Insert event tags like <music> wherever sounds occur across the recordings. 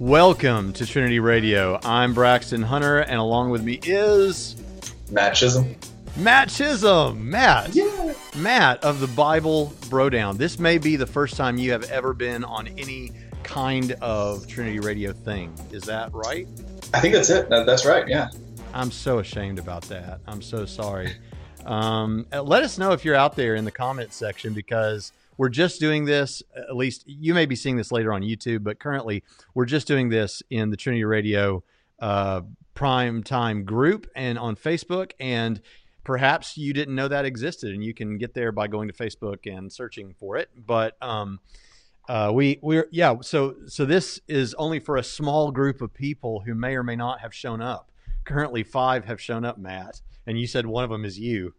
Welcome to Trinity Radio. I'm Braxton Hunter, and along with me is Matt Chisholm. Matt Chisholm. Matt. Yeah. Matt of the Bible Brodown. This may be the first time you have ever been on any kind of Trinity Radio thing. Is that right? I think that's it. That's right. Yeah. I'm so ashamed about that. I'm so sorry. Um, let us know if you're out there in the comments section because we're just doing this. At least you may be seeing this later on YouTube, but currently we're just doing this in the Trinity Radio uh, Prime Time group and on Facebook. And perhaps you didn't know that existed, and you can get there by going to Facebook and searching for it. But um, uh, we we're yeah. So so this is only for a small group of people who may or may not have shown up. Currently, five have shown up, Matt, and you said one of them is you.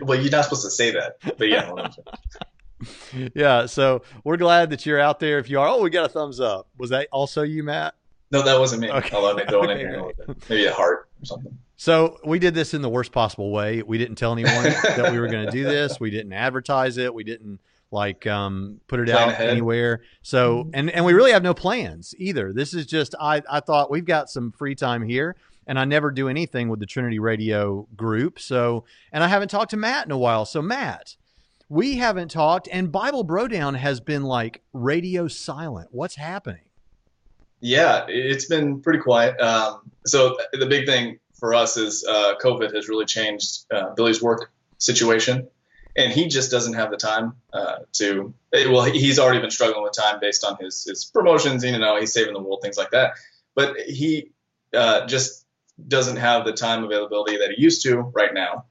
Well, you're not supposed to say that, but yeah. <laughs> <laughs> yeah, so we're glad that you're out there. If you are, oh, we got a thumbs up. Was that also you, Matt? No, that wasn't me. Okay. Although I it in here, maybe a heart or something. So we did this in the worst possible way. We didn't tell anyone <laughs> that we were going to do this. We didn't advertise it. We didn't like um, put it Plan out ahead. anywhere. So mm-hmm. and and we really have no plans either. This is just I I thought we've got some free time here and I never do anything with the Trinity Radio group. So and I haven't talked to Matt in a while. So Matt, we haven't talked, and Bible Brodown has been like radio silent. What's happening? Yeah, it's been pretty quiet. Um, so the big thing for us is uh, COVID has really changed uh, Billy's work situation, and he just doesn't have the time uh, to. Well, he's already been struggling with time based on his his promotions. You know, he's saving the world, things like that. But he uh, just doesn't have the time availability that he used to right now.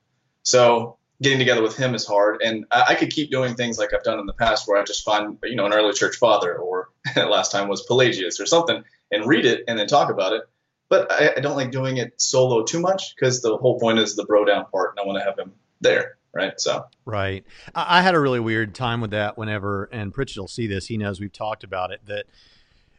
So getting together with him is hard. And I, I, could keep doing things like I've done in the past where I just find, you know, an early church father or <laughs> last time was Pelagius or something and read it and then talk about it. But I, I don't like doing it solo too much because the whole point is the bro down part and I want to have him there. Right. So, right. I, I had a really weird time with that whenever, and Pritchett will see this. He knows we've talked about it that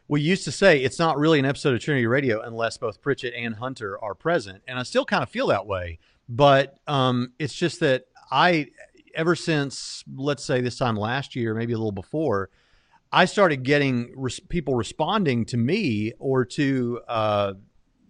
we used to say it's not really an episode of Trinity Radio unless both Pritchett and Hunter are present. And I still kind of feel that way. But um, it's just that I ever since let's say this time last year, maybe a little before, I started getting res- people responding to me or to uh,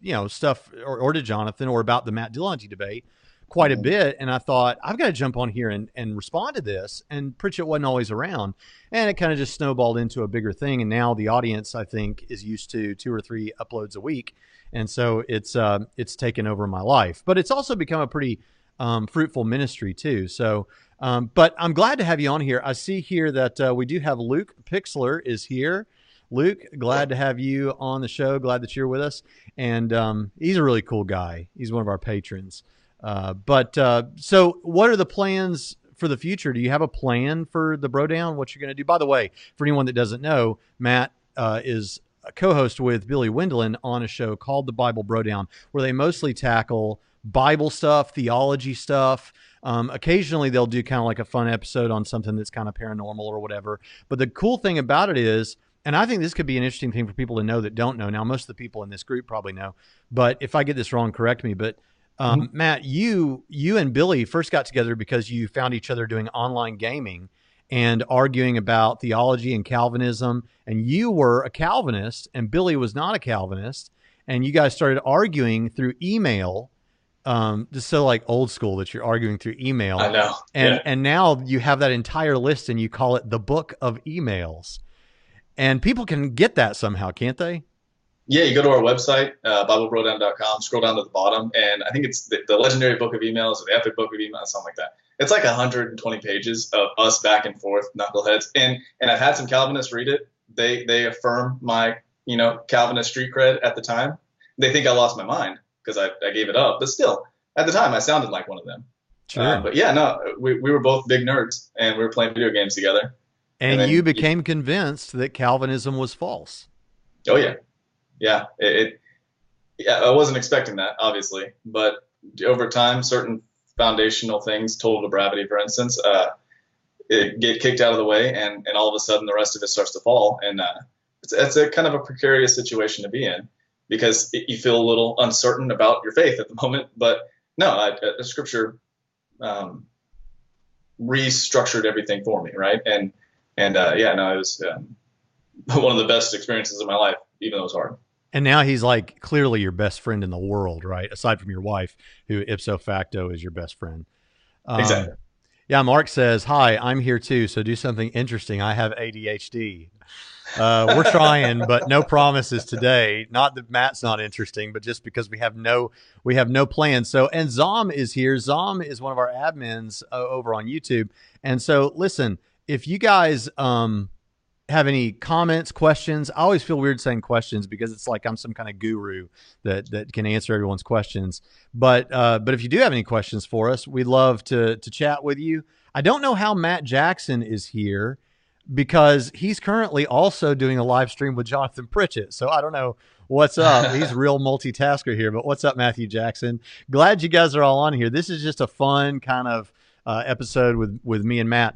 you know stuff or, or, to Jonathan or about the Matt Dillahunty debate quite a mm-hmm. bit, and I thought I've got to jump on here and, and respond to this. And Pritchett wasn't always around, and it kind of just snowballed into a bigger thing. And now the audience, I think, is used to two or three uploads a week, and so it's uh, it's taken over my life. But it's also become a pretty um, fruitful ministry too. So, um, but I'm glad to have you on here. I see here that uh, we do have Luke Pixler is here. Luke, glad to have you on the show. Glad that you're with us. And um, he's a really cool guy. He's one of our patrons. Uh, but uh, so, what are the plans for the future? Do you have a plan for the Bro Down? What you're going to do? By the way, for anyone that doesn't know, Matt uh, is a co-host with Billy Wendelin on a show called The Bible Bro Down, where they mostly tackle Bible stuff, theology stuff. Um, occasionally, they'll do kind of like a fun episode on something that's kind of paranormal or whatever. But the cool thing about it is, and I think this could be an interesting thing for people to know that don't know. Now, most of the people in this group probably know, but if I get this wrong, correct me. But um, mm-hmm. Matt, you you and Billy first got together because you found each other doing online gaming and arguing about theology and Calvinism. And you were a Calvinist, and Billy was not a Calvinist. And you guys started arguing through email um, just so like old school that you're arguing through email. I know. And yeah. and now you have that entire list and you call it the book of emails. And people can get that somehow, can't they? Yeah, you go to our website, uh, BibleBrodown.com, scroll down to the bottom, and I think it's the, the legendary book of emails or the epic book of emails, something like that. It's like 120 pages of us back and forth, knuckleheads. And and I've had some Calvinists read it. They they affirm my you know Calvinist street cred at the time. They think I lost my mind because I, I gave it up. But still, at the time, I sounded like one of them. Sure. Uh, but yeah, no, we, we were both big nerds and we were playing video games together. And, and then, you became you, convinced that Calvinism was false. Oh yeah, yeah. It, it, yeah, I wasn't expecting that, obviously, but over time, certain foundational things, total depravity, for instance, uh, it get kicked out of the way, and and all of a sudden, the rest of it starts to fall, and uh, it's, it's a kind of a precarious situation to be in because it, you feel a little uncertain about your faith at the <laughs> moment. But no, I, I, Scripture um, restructured everything for me, right? And and uh, yeah, no, it was um, <laughs> one of the best experiences of my life even though it's hard. And now he's like clearly your best friend in the world, right? Aside from your wife, who ipso facto is your best friend. Um, exactly. Yeah, Mark says, Hi, I'm here too. So do something interesting. I have ADHD. Uh, we're trying, but no promises today. Not that Matt's not interesting, but just because we have no we have no plans. So, and Zom is here. Zom is one of our admins uh, over on YouTube. And so, listen, if you guys um, have any comments, questions, I always feel weird saying questions because it's like I'm some kind of guru that that can answer everyone's questions. But uh, but if you do have any questions for us, we'd love to to chat with you. I don't know how Matt Jackson is here because he's currently also doing a live stream with Jonathan Pritchett. So I don't know what's up. <laughs> he's real multitasker here, but what's up, Matthew Jackson? Glad you guys are all on here. This is just a fun kind of uh, episode with with me and Matt.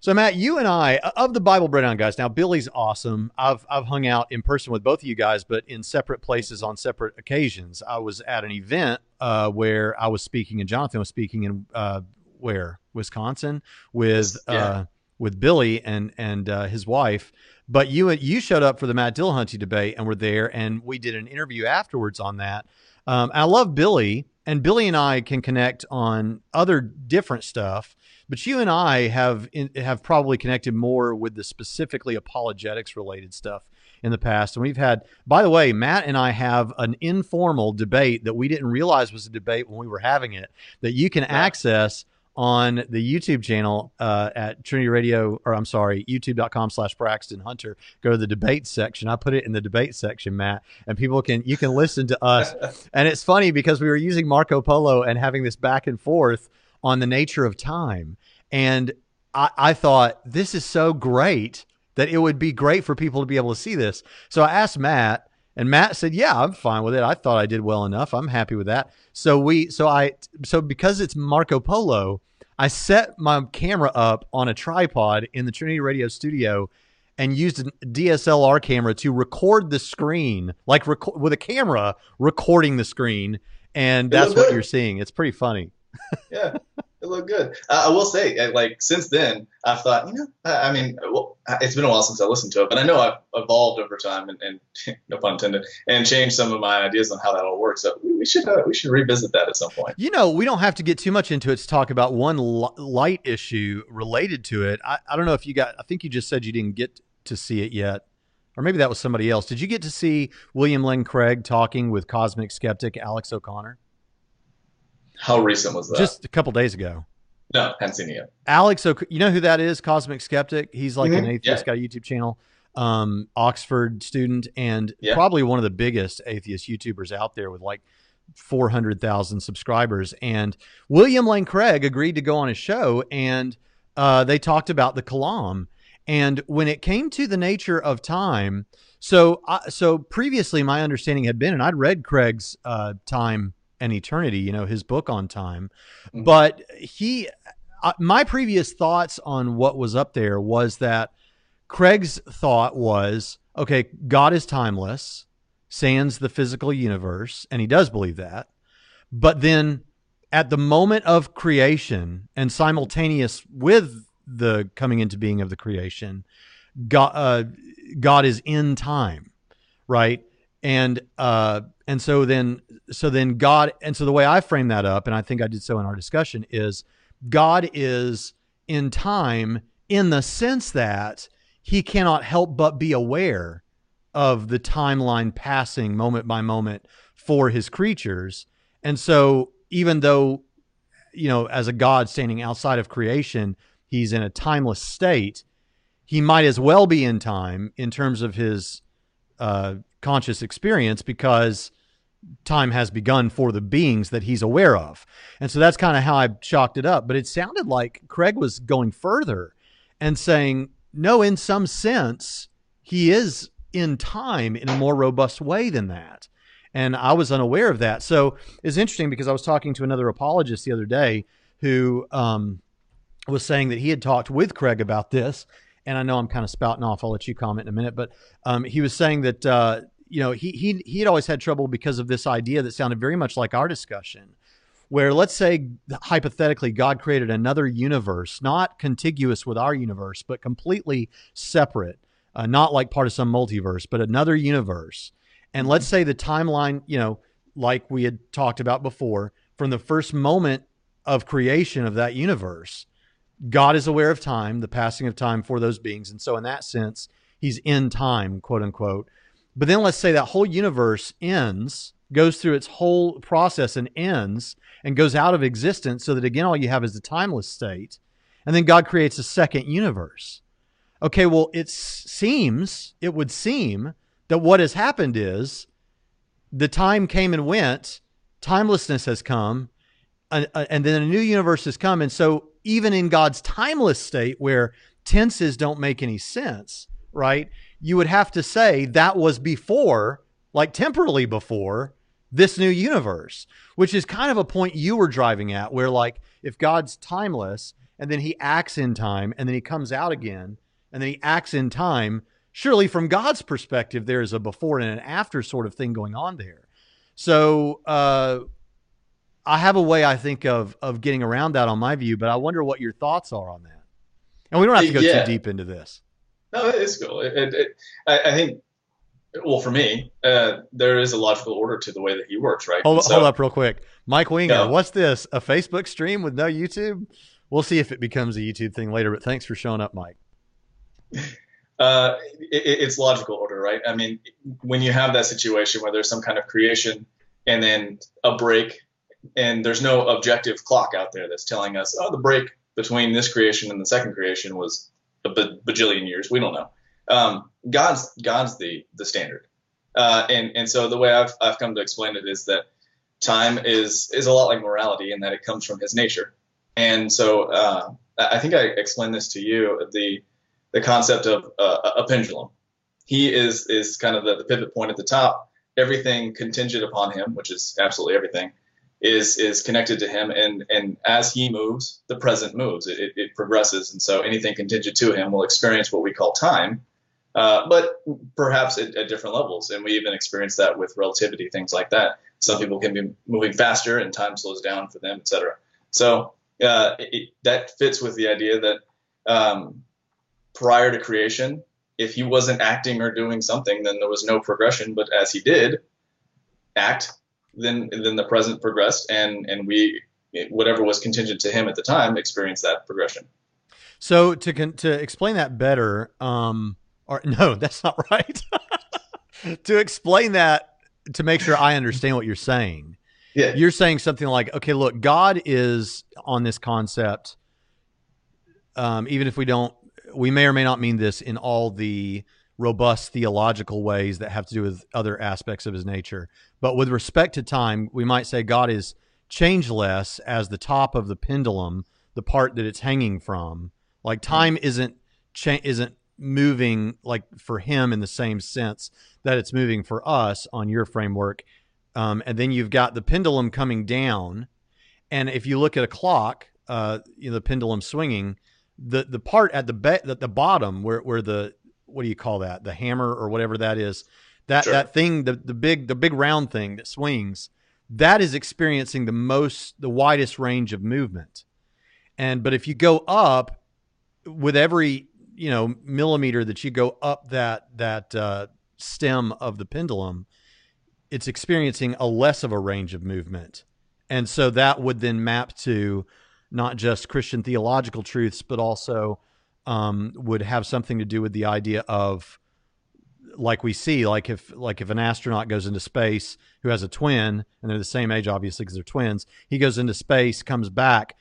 So Matt, you and I of the Bible Brodown guys. Now Billy's awesome. I've I've hung out in person with both of you guys, but in separate places on separate occasions. I was at an event uh, where I was speaking, and Jonathan was speaking in uh, where Wisconsin with. Yeah. With Billy and and uh, his wife. But you you showed up for the Matt Dillahunty debate and were there, and we did an interview afterwards on that. Um, I love Billy, and Billy and I can connect on other different stuff. But you and I have in, have probably connected more with the specifically apologetics related stuff in the past. And we've had, by the way, Matt and I have an informal debate that we didn't realize was a debate when we were having it that you can yeah. access on the YouTube channel uh, at Trinity Radio, or I'm sorry, youtube.com slash Braxton Hunter. Go to the debate section. I put it in the debate section, Matt, and people can, you can listen to us. <laughs> and it's funny because we were using Marco Polo and having this back and forth on the nature of time. And I, I thought, this is so great that it would be great for people to be able to see this. So I asked Matt, and Matt said, "Yeah, I'm fine with it. I thought I did well enough. I'm happy with that." So we, so I, so because it's Marco Polo, I set my camera up on a tripod in the Trinity Radio studio and used a DSLR camera to record the screen, like record with a camera recording the screen, and that's what you're seeing. It's pretty funny. <laughs> yeah, it looked good. Uh, I will say, uh, like since then, I've thought, you know, I, I mean, well, it's been a while since I listened to it, but I know I've evolved over time, and, and <laughs> no pun intended, and changed some of my ideas on how that all works. So we should uh, we should revisit that at some point. You know, we don't have to get too much into it to talk about one light issue related to it. I, I don't know if you got. I think you just said you didn't get to see it yet. Or maybe that was somebody else. Did you get to see William Lane Craig talking with cosmic skeptic Alex O'Connor? How recent was that? Just a couple days ago. No, haven't seen it yet. Alex, so you know who that is? Cosmic Skeptic. He's like mm-hmm. an atheist, yeah. got a YouTube channel. Um, Oxford student, and yeah. probably one of the biggest atheist YouTubers out there with like 400,000 subscribers. And William Lane Craig agreed to go on his show, and uh, they talked about the Kalam. And when it came to the nature of time, so uh, so previously my understanding had been, and I'd read Craig's uh, time and eternity, you know, his book on time. Mm-hmm. But he, uh, my previous thoughts on what was up there was that Craig's thought was, okay, God is timeless, sans the physical universe, and he does believe that. But then at the moment of creation and simultaneous with the coming into being of the creation, God, uh, God is in time, right? And uh, and so then so then God and so the way I frame that up, and I think I did so in our discussion, is God is in time in the sense that he cannot help but be aware of the timeline passing moment by moment for his creatures. And so even though, you know, as a God standing outside of creation, he's in a timeless state, he might as well be in time in terms of his uh, conscious experience because time has begun for the beings that he's aware of. And so that's kind of how I chalked it up. But it sounded like Craig was going further and saying, no, in some sense, he is in time in a more robust way than that. And I was unaware of that. So it's interesting because I was talking to another apologist the other day who um, was saying that he had talked with Craig about this. And I know I'm kind of spouting off. I'll let you comment in a minute. But um, he was saying that uh, you know, he he he had always had trouble because of this idea that sounded very much like our discussion, where let's say hypothetically God created another universe, not contiguous with our universe, but completely separate, uh, not like part of some multiverse, but another universe. And let's say the timeline, you know, like we had talked about before, from the first moment of creation of that universe, God is aware of time, the passing of time for those beings. And so, in that sense, he's in time, quote unquote. But then let's say that whole universe ends, goes through its whole process and ends and goes out of existence so that again, all you have is the timeless state. And then God creates a second universe. Okay, well, it seems, it would seem that what has happened is the time came and went, timelessness has come, and, then a new universe has come. And so, even in God's timeless state where tenses don't make any sense, right? You would have to say that was before, like temporally before, this new universe, which is kind of a point you were driving at, where like if God's timeless and then he acts in time and then he comes out again and then he acts in time, surely from God's perspective, there is a before and an after sort of thing going on there. So uh, I have a way I think of of getting around that on my view, but I wonder what your thoughts are on that. And we don't have to go yeah. too deep into this. No, it's cool. It, it, it, I, I, think, well, for me, uh, there is a logical order to the way that he works, right? Hold, so, hold up real quick. Mike Winger, yeah. what's this? A Facebook stream with no YouTube? We'll see if it becomes a YouTube thing later, but thanks for showing up, Mike. Uh, it's logical order, right? I mean, when you have that situation where there's some kind of creation and then a break, and there's no objective clock out there that's telling us, oh, the break between this creation and the second creation was a bajillion years. We don't know. Um, God's God's the the standard, uh, and and so the way I've I've come to explain it is that time is is a lot like morality in that it comes from His nature, and so uh, I think I explained this to you the the concept of uh, a pendulum. He is is kind of the, the pivot point at the top. Everything contingent upon him, which is absolutely everything, is is connected to him and and as he moves the present moves. It, it, progresses and so anything contingent to him will experience what we call time uh, but perhaps at, at, different levels and we even experience that with relativity things like that. Some people can be moving faster and time slows down for them etc so uh, it, that fits with the idea that um, prior to creation if he wasn't acting or doing something then there was no progression but as he did act then then the present progressed, and and we whatever was contingent to him at the time experienced that progression. So to to explain that better, um, or <laughs> no, that's not right. <laughs> to explain that to make sure I understand what you're saying. Yeah. You're saying something like, okay, look, God is on this concept. Um, even if we don't, we may or may not mean this in all the robust theological ways that have to do with other aspects of his nature. But with respect to time, we might say God is changeless as the top of the pendulum, the part that it's hanging from. Like time isn't cha- isn't moving like for him in the same sense that it's moving for us on your framework. Um, and then you've got the pendulum coming down, and if you look at a clock, uh, you know, the pendulum swinging, the the part at the be- at the bottom where where the what do you call that? The hammer or whatever that is. That sure. that thing, the the big the big round thing that swings, that is experiencing the most the widest range of movement. And but if you go up with every you know millimeter that you go up that that uh, stem of the pendulum, it's experiencing a less of a range of movement. And so that would then map to not just Christian theological truths, but also um, would have something to do with the idea of like we see like if like if an astronaut goes into space who has a twin and they're the same age obviously because they're twins he goes into space comes back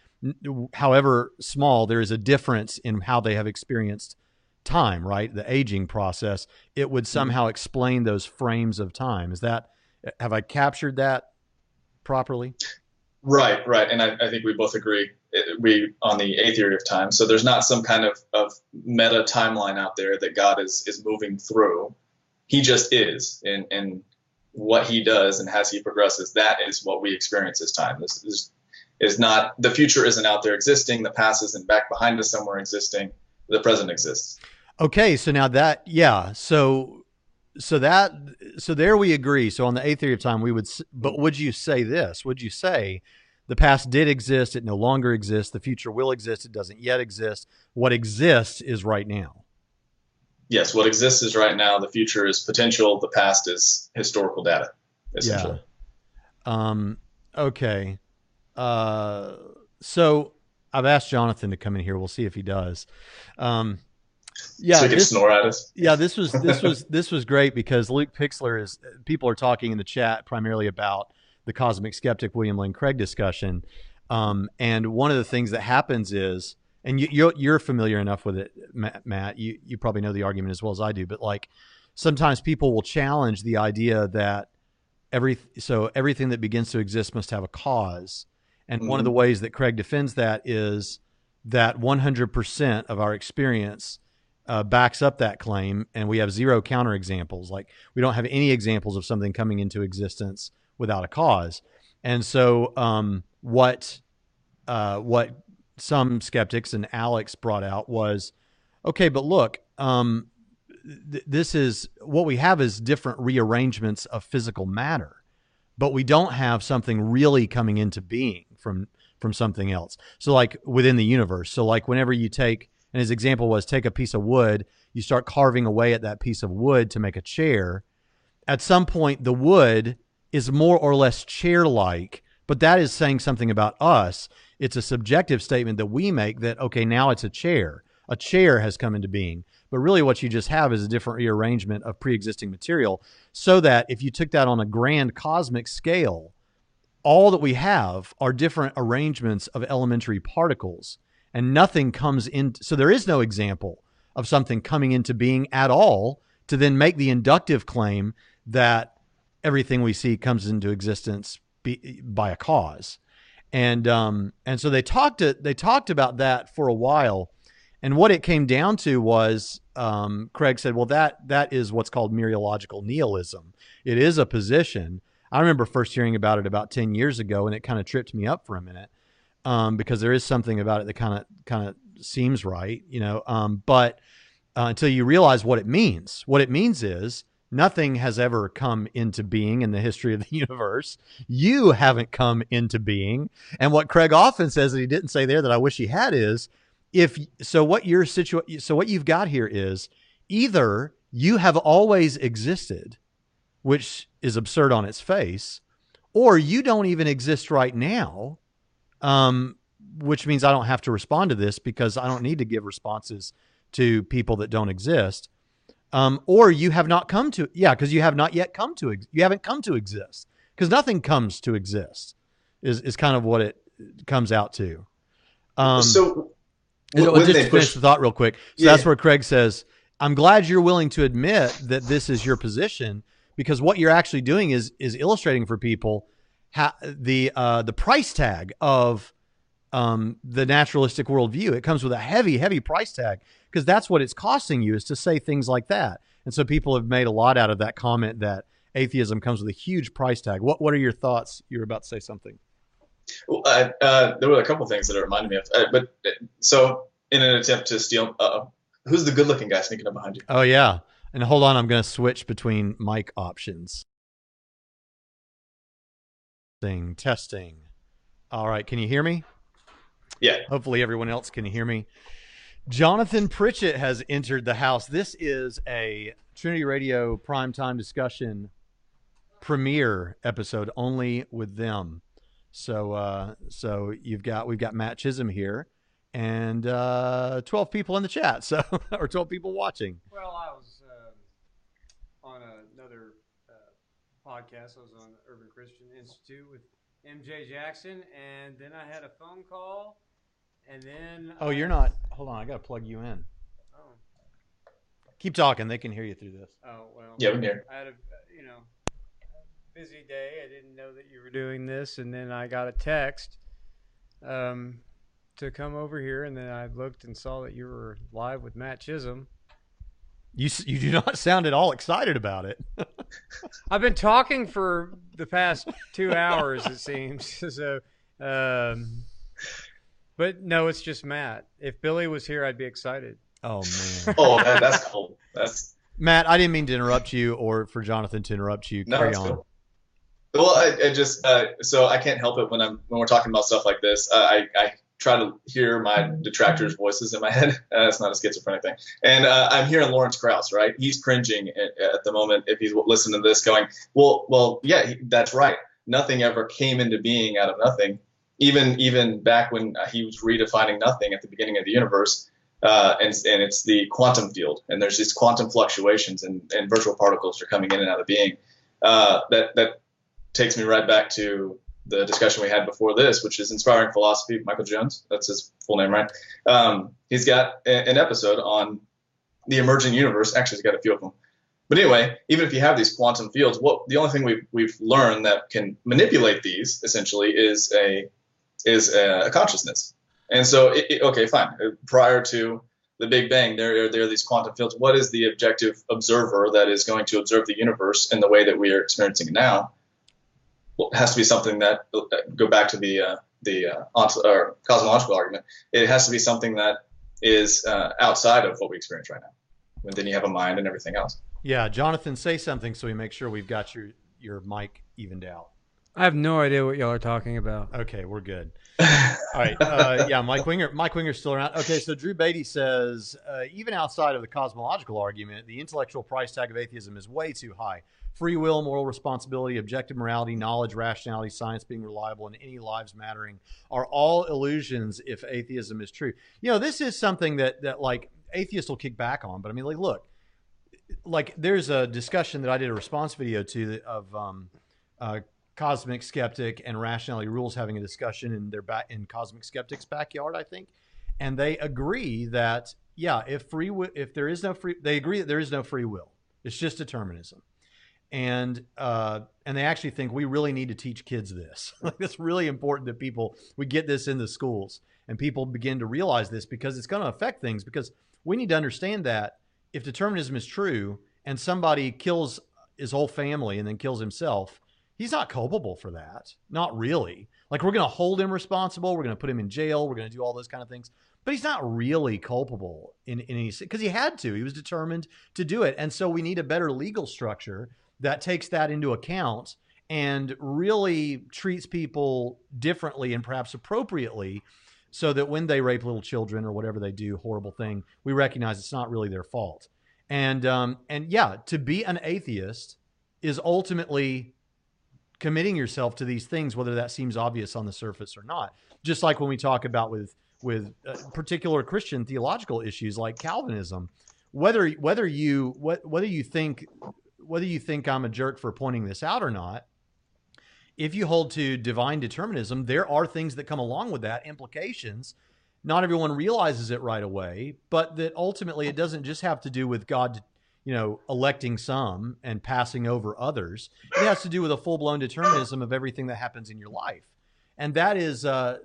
however small there is a difference in how they have experienced time right? The aging process. It would mm-hmm. somehow explain those frames of time. Is that have i captured that properly? Right right. And i, I think we both agree we on the A theory of time. So there's not some kind of, of meta timeline out there that God is is moving through. He just is, and and what he does and as he progresses, that is what we experience as time. This is is not the future isn't out there existing. The past isn't back behind us somewhere existing. The present exists. Okay, so now that yeah, so so that so there we agree. So on the A theory of time, we would. But would you say this? Would you say? The past did exist, it no longer exists, the future will exist, it doesn't yet exist. What exists is right now. yes, what exists is right now. The future is potential. The past is historical data. Essentially. Yeah. Um. Okay. Uh. So I've asked Jonathan to come in here. We'll see if he does. Um. Yeah. So he can this- snore at us. yeah, this was this was this was great because Luke Pixler is people are talking in the chat primarily about the cosmic skeptic William Lane Craig discussion, um, and one of the things that happens is, and you, you're you're familiar enough with it, Matt. Matt you you probably know the argument as well as I do, but like sometimes people will challenge the idea that every so everything that begins to exist must have a cause, and one of the ways that Craig defends that is that 100% of our experience uh, backs up that claim, and we have zero counterexamples. Like we don't have any examples of something coming into existence without a cause. And so, um, what uh, what some skeptics and Alex brought out was, okay, but look, um, th- this is what we have is different rearrangements of physical matter, but we don't have something really coming into being from from something else. So, like within the universe. So, like whenever you take and his example was take a piece of wood, you start carving away at that piece of wood to make a chair. At some point, the wood is more or less chair like, but that is saying something about us. It's a subjective statement that we make that, okay, now it's a chair. A chair has come into being. But really, what you just have is a different rearrangement of pre existing material. So that if you took that on a grand cosmic scale, all that we have are different arrangements of elementary particles and nothing comes in. So there is no example of something coming into being at all to then make the inductive claim that everything we see comes into existence be, by a cause. And um, and so they talked to, they talked about that for a while, and what it came down to was um, Craig said, well that that is what's called mereological nihilism. It is a position. I remember first hearing about it about ten years ago, and it kind of tripped me up for a minute um, because there is something about it that kind of kind of seems right, you know. Um, but uh, until you realize what it means, what it means is nothing has ever come into being in the history of the <laughs> universe. You haven't come into being, and what Craig often says that he didn't say there that I wish he had is if so. What your situation? So what you've got here is either you have always existed, which is absurd on its face, or you don't even exist right now um, which means I don't have to respond to this because I don't need to give responses to people that don't exist. Um, or you have not come to, yeah, because you have not yet come to, ex- you haven't come to exist because nothing comes to exist is, is kind of what it comes out to. Um, so when just to finish the thought real quick. So Yeah. that's where Craig says, I'm glad you're willing to admit that this is your position because what you're actually doing is is illustrating for people how the uh, the price tag of um, the naturalistic worldview. It comes with a heavy, heavy price tag because that's what it's costing you is to say things like that. And so people have made a lot out of that comment that atheism comes with a huge price tag. What what are your thoughts? You're about to say something. Well, uh, uh, there were a couple things that it reminded me of. Uh, but uh, so, in an attempt to steal, uh, who's the good-looking guy sneaking up behind you? Oh yeah. And hold on, I'm going to switch between mic options. Thing testing. All right, can you hear me? Yeah. Hopefully everyone else can hear me. Jonathan Pritchett has entered the house. This is a Trinity Radio primetime discussion premiere episode only with them. So uh so you've got we've got Matt Chisholm here and uh 12 people in the chat. So <laughs> or 12 people watching. Well, I was um, on another uh, podcast. I was on the Urban Christian Institute with MJ Jackson, and then I had a phone call, and then Oh, I- you're not. Hold on, I got to plug you in. Oh, Keep talking. They can hear you through this. oh well. Yeah, we can hear. I had a uh, you know busy day. I didn't know that you were doing this, and then I got a text um, to come over here, and then I looked and saw that you were live with Matt Chisholm. You you do not sound at all excited about it. <laughs> I've been talking for the past two <laughs> hours, it seems. <laughs> So, um, but no, it's just Matt. If Billy was here, I'd be excited. Oh man, <laughs> Oh, that, that's cool. That's Matt, I didn't mean to interrupt you or for Jonathan to interrupt you. no, Carry on. cool. Well, I, I just uh, so I can't help it when I'm when we're talking about stuff like this. Uh, I I try to hear my detractors' voices in my <laughs> head. Uh, it's not a schizophrenic thing. And uh, I'm hearing Lawrence Krauss, right? He's cringing at, at, the moment if he's listening to this, going, "Well, well, yeah, he, that's right. Nothing ever came into being out of nothing. Even even back when he was redefining nothing at the beginning of the universe." Uh, and, and it's the quantum field, and there's these quantum fluctuations, and, and virtual particles are coming in and out of being. Uh, that that takes me right back to the discussion we had before this, which is inspiring philosophy. Michael Jones, that's his full name, right? Um, he's got a, an episode on the emerging universe. Actually, he's got a few of them. But anyway, even if you have these quantum fields, what the only thing we've we've learned that can manipulate these essentially is a is a, consciousness. And so, it, it, okay, fine. Prior to the Big Bang, there are, there are these quantum fields. What is the objective observer that is going to observe the universe in the way that we are experiencing it now? Well, it has to be something that go back to the uh, the uh, or cosmological argument. It has to be something that is uh, outside of what we experience right now. And then you have a mind and everything else. Yeah, Jonathan, say something so we make sure we've got your your mic evened out. I have no idea what y'all are talking about. Okay, we're good. All right. Uh, yeah, Mike Winger. Mike Winger's still around. Okay, so Drew Beatty says uh, even outside of the cosmological argument, the intellectual price tag of atheism is way too high free will, moral responsibility, objective morality, knowledge, rationality, science being reliable, and any lives mattering are all illusions if atheism is true. You know, this is something that that like atheists will kick back on, but I mean, like, look, like there's a discussion that I did a response video to of um, uh, cosmic skeptic and rationality rules having a discussion in their back in cosmic skeptic's backyard, I think, and they agree that yeah, if free will, if there is no free, they agree that there is no free will. It's just determinism and uh, and they actually think we really need to teach kids this. <laughs> like it's really important that people we get this in the schools and people begin to realize this because it's going to affect things. Because we need to understand that if determinism is true and somebody kills his whole family and then kills himself, he's not culpable for that. Not really. Like we're going to hold him responsible. We're going to put him in jail. We're going to do all those kind of things. But he's not really culpable in, in any because he had to. He was determined to do it, and so we need a better legal structure that takes that into account and really treats people differently and perhaps appropriately so that when they rape little children or whatever they do horrible thing we recognize it's not really their fault and um, and yeah to be an atheist is ultimately committing yourself to these things whether that seems obvious on the surface or not just like when we talk about with with uh, particular christian theological issues like calvinism whether whether you what, whether you think whether you think I'm a jerk for pointing this out or not, if you hold to divine determinism, there are things that come along with that, implications. Not everyone realizes it right away, but that ultimately it doesn't just have to do with God, you know, electing some and passing over others. It has to do with a full blown determinism of everything that happens in your life. And that is, uh,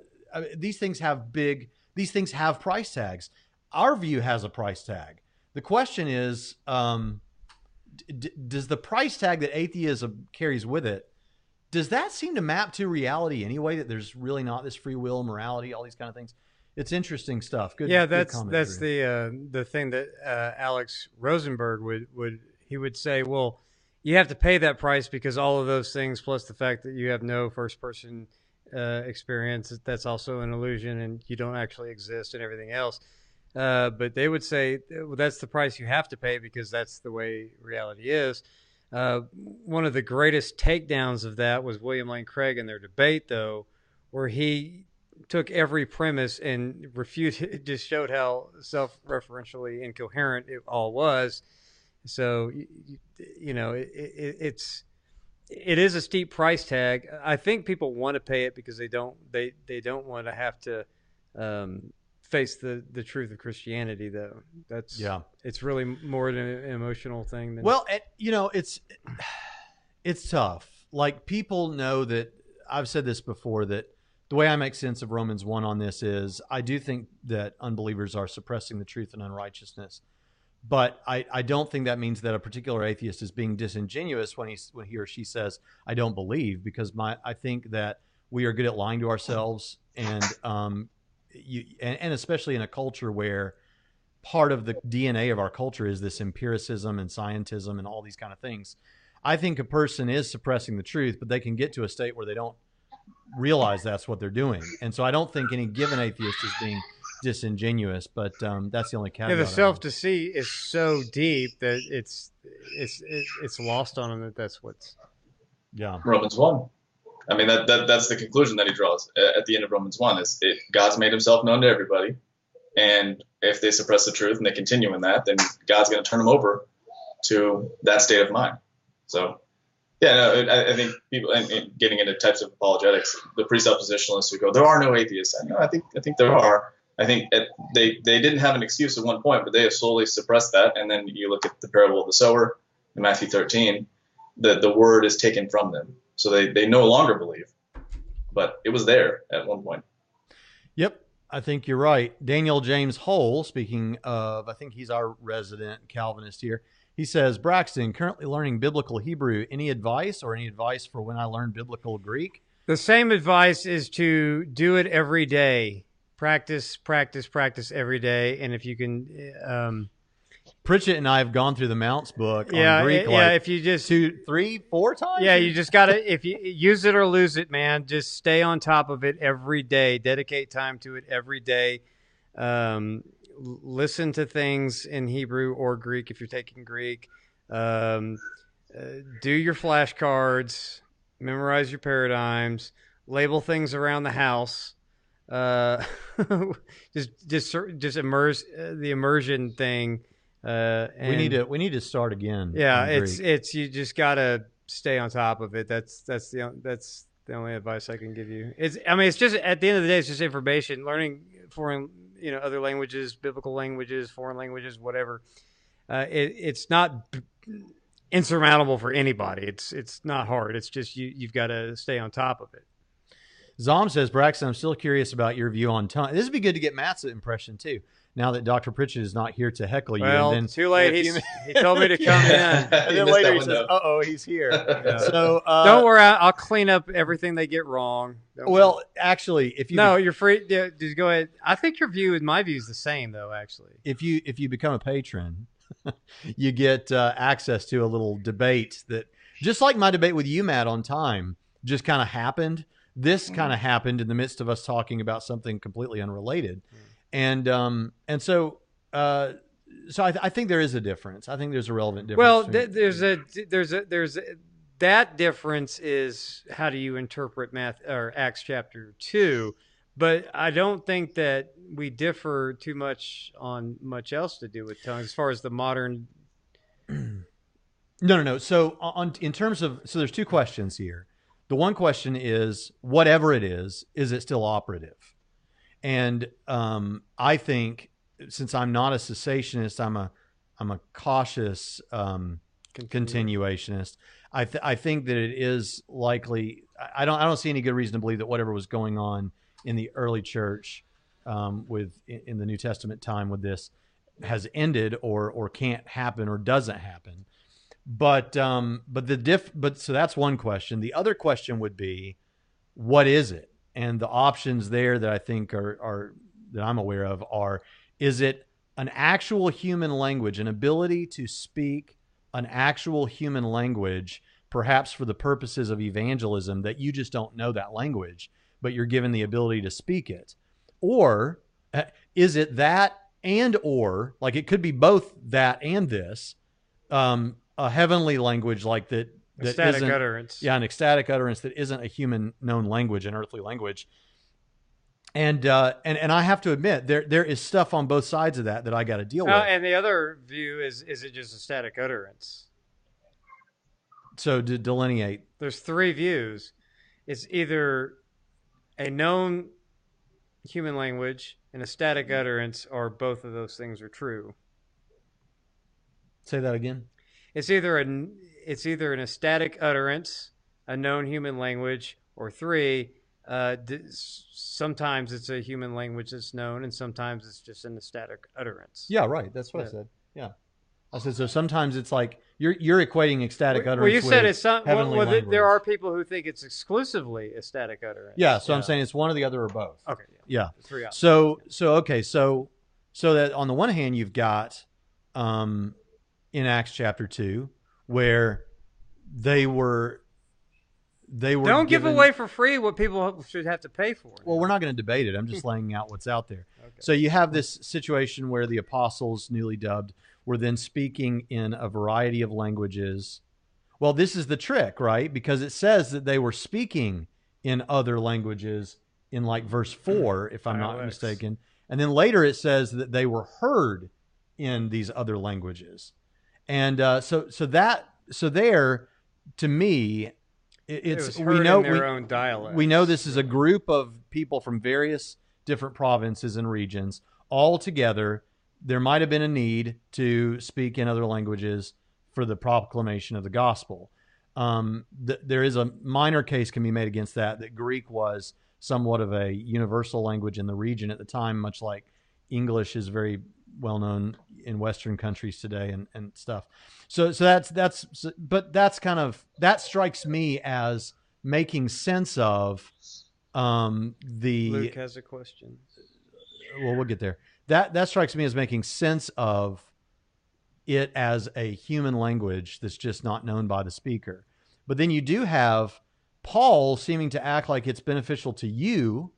these things have big, these things have price tags. Our view has a price tag. The question is, um, d- does the price tag that atheism carries with it does that seem to map to reality anyway that there's really not this free will morality all these kind of things it's interesting stuff. Good yeah that's good that's the uh, the thing that uh, alex rosenberg would would he would say well you have to pay that price because all of those things plus the fact that you have no first person uh, experience that's also an illusion and you don't actually exist and everything else. Uh, but they would say well, that's the price you have to pay because that's the way reality is. Uh, one of the greatest takedowns of that was William Lane Craig in their debate, though, where he took every premise and refuted, <laughs> just showed how self-referentially incoherent it all was. So, you, you know, it, it, it's it is a steep price tag. I think people want to pay it because they don't they they don't want to have to um, face the the truth of Christianity though. That's yeah. It's really more an emotional thing than Well, it, you know, it's <sighs> it's tough. Like people know that I've said this before that the way I make sense of Romans 1 on this is I do think that unbelievers are suppressing the truth and unrighteousness. But I, I don't think that means that a particular atheist is being disingenuous when he when he or she says I don't believe because my I think that we are good at lying to ourselves and um, you and, and especially in a culture where part of the DNA of our culture is this empiricism and scientism and all these kind of things. I think a person is suppressing the truth, but they can get to a state where they don't realize that's what they're doing. And so I don't think any given atheist is being disingenuous, but um, that's the only caveat. Yeah, the self deceit is so deep that it's it's it's it's lost on him that that's what's Yeah. Romans one. I mean that, that that's the conclusion that he draws at the end of Romans one is it, God's made Himself known to everybody, and if they suppress the truth and they continue in that, then God's going to turn them over to that state of mind. So, yeah, no, I, I think people and, and getting into types of apologetics, the presuppositionalists who go, there are no atheists. I I think I think there are. I think it, they they didn't have an excuse at one point, but they have slowly suppressed that. And then you look at the parable of the sower in Matthew 13, the the word is taken from them, so they they no longer believe. But it was there at one point. Yep, I think you're right. Daniel James Hole, speaking of, I think he's our resident Calvinist here. He says, Braxton, currently learning biblical Hebrew. Any advice or any advice for when I learn biblical Greek? the same advice is to do it every day. Practice, practice, practice every day, and if you can, um, Pritchett and I have gone through the Mounce book yeah, on Greek yeah. like if you just two, three, four times. Yeah, you just gotta if you use it or lose it, man. Just stay on top of it every day. Dedicate time to it every day. Um, listen to things in Hebrew or Greek if you're taking Greek. Um, uh, do your flashcards. Memorize your paradigms. Label things around the house. Uh, <laughs> just just just immerse uh, the immersion thing. Uh, and we need to we need to start again. yeah, it's it's you just gotta stay on top of it. That's that's the that's the only advice I can give you. It's I mean it's just at the end of the day it's just information. Learning foreign you know other languages, biblical languages, foreign languages, whatever. Uh, it, it's not b- insurmountable for anybody. It's it's not hard. It's just you you've got to stay on top of it. Zom says, Braxton, I'm still curious about your view on tongue. This would be good to get Matt's impression too. Now that Dr. Pritchett is not here to heckle you, Well, and then too late. if He's, <laughs> he told me to come in. <laughs> and You then later he says, window. "Uh oh, he's here." <laughs> Yeah. So uh, Don't worry, I- I'll clean up everything they get wrong. Don't Well, actually, if you no, you're free. Yeah, just go ahead. I think your view and my view is the same, though. Actually, if you if you become a patron, you get uh, access to a little debate that just like my debate with you, Matt, on time, just kind of happened. This kind of happened in the midst of us talking about something completely unrelated, and um and so uh so I, th- I think there is a difference. I think there's a relevant difference. well, th- there's a there's a there's a, that difference is how do you interpret math or Acts chapter two, but I don't think that we differ too much on much else to do with tongues as far as the modern. <clears throat> No, no, no. So on in terms of so there's two questions here. The one question is whatever it is, is it still operative? And um, I think since I'm not a cessationist, I'm a I'm a cautious um, continuationist. I th- I think that it is likely. I- don't I don't see any good reason to believe that whatever was going on in the early church um, with in, in the New Testament time with this has ended or or can't happen or doesn't happen. But um, but the diff but so that's one question. The other question would be, what is it? And the options there that I think are are that I'm aware of are is it an actual human language, an ability to speak an actual human language, perhaps for the purposes of evangelism, that you just don't know that language, but you're given the ability to speak it? Or uh, is it that and or like it could be both that and this, um, a heavenly language like that that static isn't- utterance. yeah, an ecstatic utterance that isn't a human known language, an earthly language. And uh, and and I have to admit there there is stuff on both sides of that that I got to deal with. Uh, and the other view is is it just an ecstatic utterance? so to delineate, There's three views. It's either a known human language and an ecstatic utterance, or both of those things are true. say that again. It's either a it's either an ecstatic utterance, a known human language, or three. Uh, d- sometimes it's a human language that's known, and sometimes it's just an ecstatic utterance. Yeah, right. That's what I said. Yeah, I said so. Sometimes it's like you're you're equating ecstatic Well, utterance. Well, you said it's some, well, well, th- there are people who think it's exclusively ecstatic utterance. Yeah, so I'm saying it's one or the other or both. okay, yeah, Yeah. three options. So so okay, so so that on the one hand you've got um in Acts chapter 2 where they were they were Don't give away for free what people should have to pay for. Well, we're not going to debate it. I'm just laying out what's out there. <laughs> Okay. So you have this situation where the apostles, newly dubbed, were then speaking in a variety of languages. Well, this is the trick, right? Because it says that they were speaking in other languages in like verse <clears throat> 4, if I'm not mistaken. And then later it says that they were heard in these other languages. And uh, so so that so there to me it, It it's was we know we, own dialect. we know this is a group of people from various different provinces and regions all together. There might have been a need to speak in other languages for the proclamation of the gospel. Um, th- there is a minor case can be made against that that Greek was somewhat of a universal language in the region at the time, much like English is very well known in Western countries today and, and stuff. So so that's that's so- but that's kind of that strikes me as making sense of um the Luke has a question. well we'll get there. That that strikes me as making sense of it as a human language that's just not known by the speaker. But then you do have Paul seeming to act like it's beneficial to you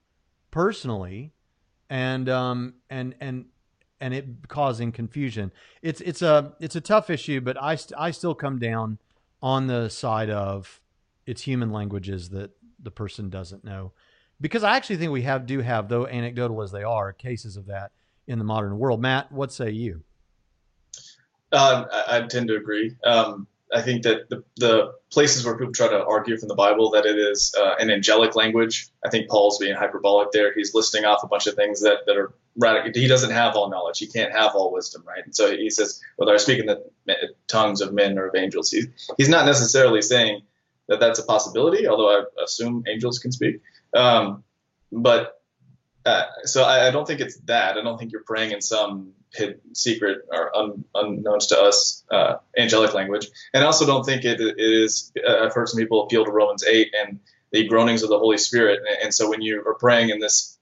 personally and um and and and it causing confusion. It's it's a it's a tough issue, but I st- I still come down on the side of it's human languages that the person doesn't know, because I actually think we have do have though anecdotal as they are cases of that in the modern world. Matt, what say you? Um, I, I tend to agree. Um, I think that the, the places where people try to argue from the Bible that it is uh, an angelic language, I think Paul's being hyperbolic there. He's listing off a bunch of things that, that are radical. He doesn't have all knowledge. He can't have all wisdom, right? And so he says, whether I speak in the tongues of men or of angels, he, he's not necessarily saying that that's a possibility, although I assume angels can speak. Um, but uh, so I, I don't think it's that. I don't think you're praying in some hidden secret or un, unknown to us uh, angelic language. And I also don't think it, it is. Uh, I've heard some people appeal to Romans 8 and the groanings of the Holy Spirit. And, and so when you are praying in this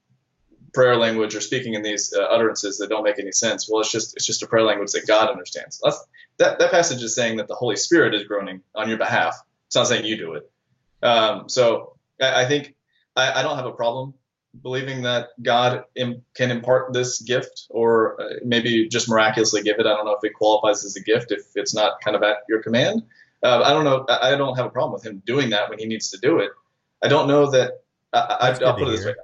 prayer language or speaking in these uh, utterances that don't make any sense, well, it's just it's just a prayer language that God understands. That's, that that passage is saying that the Holy Spirit is groaning on your behalf. It's not saying you do it. Um, so I, I think I, I don't have a problem believing that God Im- can impart this gift or uh, maybe just miraculously give it. I don't know if it qualifies as a gift if it's not kind of at your command. Uh, I don't know. I, I don't have a problem with him doing that when he needs to do it. I don't know that. I, I, I'll put it this way. hear.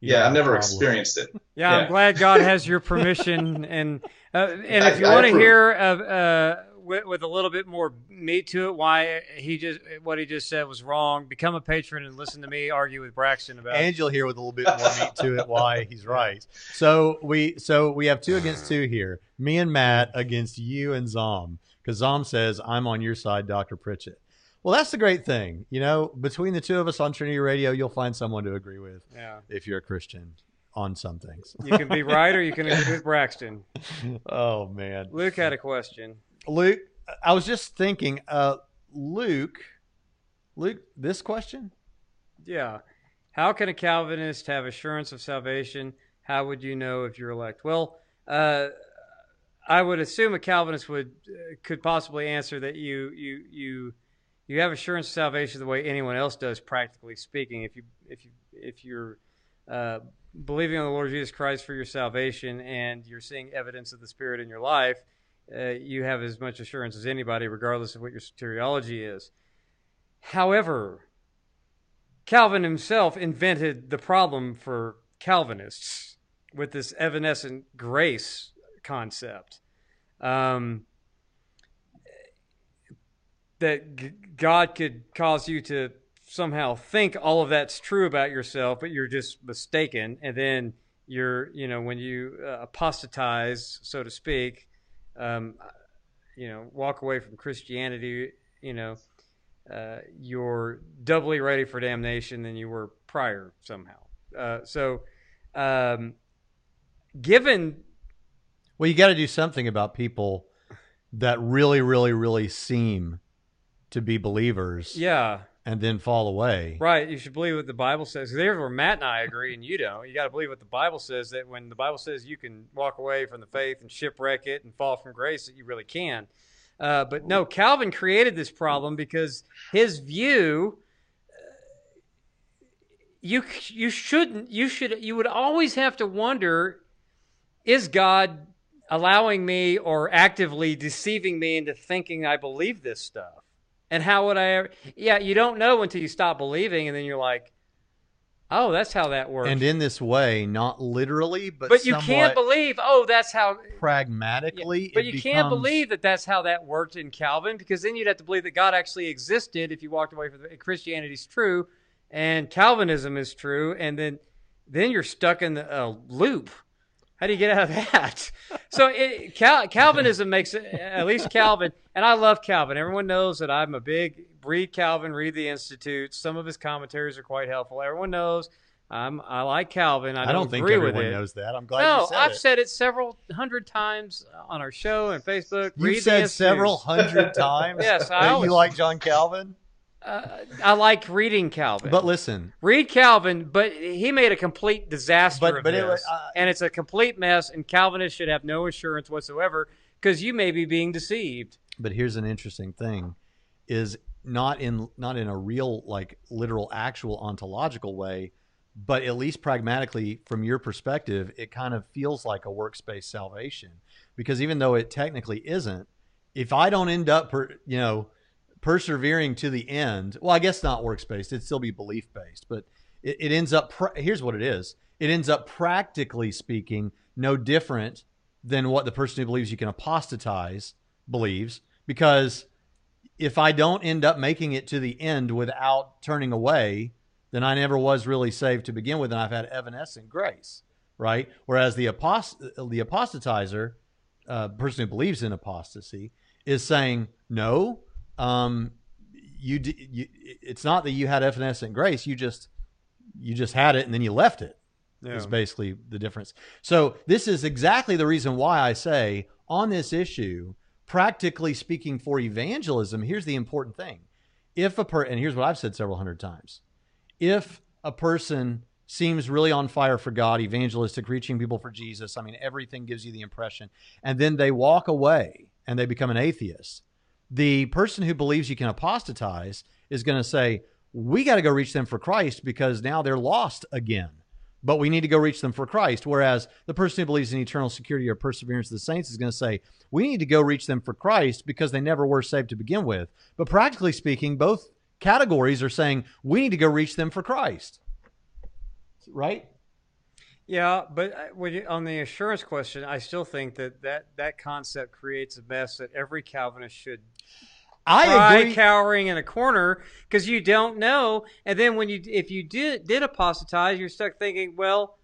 You Yeah, I've never problem. experienced it. Yeah, <laughs> Yeah. I'm glad God <laughs> has your permission. and uh, and if I- you I want to hear uh, uh, with, with a little bit more meat to it, why he just what he just said was wrong. Become a patron and listen to me argue with Braxton about. it. you'll hear with a little bit more meat to it why he's right. So we so we have two against two here. Me and Matt against you and Zom because Zom says I'm on your side, Doctor Pritchett. Well, that's the great thing, you know. Between the two of us on Trinity Radio, you'll find someone to agree with yeah, if you're a Christian on some things. you can be right or you can agree with Braxton. <laughs> oh man, Luke had a question. Luke, I was just thinking, uh, Luke, Luke, this question. Yeah. How can a Calvinist have assurance of salvation? How would you know if you're elect? Well, uh, I would assume a Calvinist would uh, could possibly answer that you you you you have assurance of salvation the way anyone else does, practically speaking. If you if you if you're uh, believing on the Lord Jesus Christ for your salvation and you're seeing evidence of the Spirit in your life, uh, you have as much assurance as anybody, regardless of what your soteriology is. However, Calvin himself invented the problem for Calvinists with this evanescent grace concept. Um, that g- God could cause you to somehow think all of that's true about yourself, but you're just mistaken. And then you're, you know, when you uh, apostatize, so to speak, um, you know, walk away from Christianity, you know, uh, you're doubly ready for damnation than you were prior somehow. Uh, so, um, given Well, you got to do something about people that really, really, really seem to be believers yeah, and then fall away. right, you should believe what the Bible says. There's where Matt and I agree, and you don't. You got to believe what the Bible says. That when the Bible says you can walk away from the faith and shipwreck it and fall from grace, that you really can. Uh, but no, Calvin created this problem because his view you you shouldn't you should you would always have to wonder is God allowing me or actively deceiving me into thinking I believe this stuff? And how would I ever Yeah, you don't know until you stop believing and then you're like, "Oh, that's how that works." And in this way, not literally, but but you can't believe, "Oh, that's how pragmatically. But it you can't believe that that's how that worked in Calvin because then you'd have to believe that God actually existed if you walked away from the, Christianity's true and Calvinism is true and then then you're stuck in a loop. How do you get out of that? So it, Cal, Calvinism makes it, at least Calvin, and I love Calvin. Everyone knows that I'm a big read Calvin, read the Institute. Some of his commentaries are quite helpful. Everyone knows I'm, I like Calvin. I, I don't think everyone knows that. I'm glad No, you said I've it. said it several hundred times on our show and Facebook. Read the said several hundred <laughs> times Yes, I always- you like John Calvin. Uh, I like reading Calvin. But listen, read Calvin, but he made a complete disaster But- of but it was- uh, and it's a complete mess. And Calvinists should have no assurance whatsoever because you may be being deceived. but here's an interesting thing is not in not in a real like literal actual ontological way but at least pragmatically from your perspective it kind of feels like a works-based salvation because even though it technically isn't if i don't end up per, you know persevering to the end well i guess not works-based it'd still be belief-based but it, it ends up pra- here's what it is it ends up practically speaking no different than what the person who believes you can apostatize believes because if I don't end up making it to the end without turning away, then I never was really saved to begin with, and I've had evanescent grace, right? Whereas the apost- the apostatizer, uh, person who believes in apostasy, is saying no. Um, you, you, it's not that you had evanescent grace; you just you just had it and then you left it it is basically the difference. So this is exactly the reason why I say on this issue, practically speaking, for evangelism, here's the important thing: if a per and here's what I've said several hundred times, if a person seems really on fire for God, evangelistic, reaching people for Jesus, I mean everything gives you the impression, and then they walk away and they become an atheist. The person who believes you can apostatize is going to say, "We got to go reach them for Christ because now they're lost again." but we need to go reach them for Christ. Whereas the person who believes in eternal security or perseverance of the saints is going to say, we need to go reach them for Christ because they never were saved to begin with. But practically speaking, both categories are saying we need to go reach them for Christ. Right? Yeah, but uh, when you, on the assurance question, I still think that, that that concept creates a mess that every Calvinist should I cry agree. cowering in a corner because you don't know. And then when you, if you did did apostatize, you're stuck thinking, well,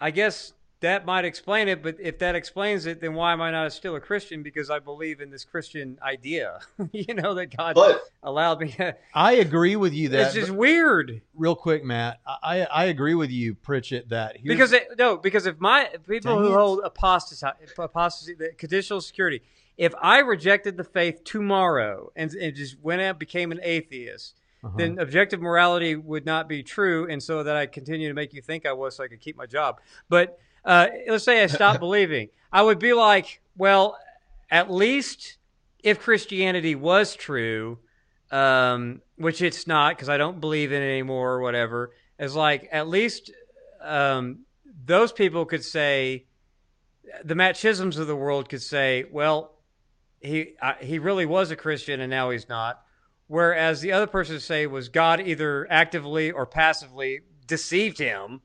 I guess that might explain it. But if that explains it, then why am I not still a Christian? Because I believe in this Christian idea, <laughs> you know, that God But allowed me. To, I agree with you that. it's just weird real quick, Matt. I, I agree with you, Pritchett. That here's, because it, no, because if my people Dang who it. hold apostasy, apostasy, the conditional security, if I rejected the faith tomorrow and, and just went out became an atheist. Uh-huh. then objective morality would not be true, and so that I continue to make you think I was, so I could keep my job. But uh, let's say I <laughs> stopped believing, I would be like, well, at least if Christianity was true, um, which it's not because I don't believe in it anymore or whatever, is like at least um, those people could say, the Matt Chisholms of the world could say, well, he uh, he really was a Christian and now he's not. Whereas the other person say was God either actively or passively deceived him,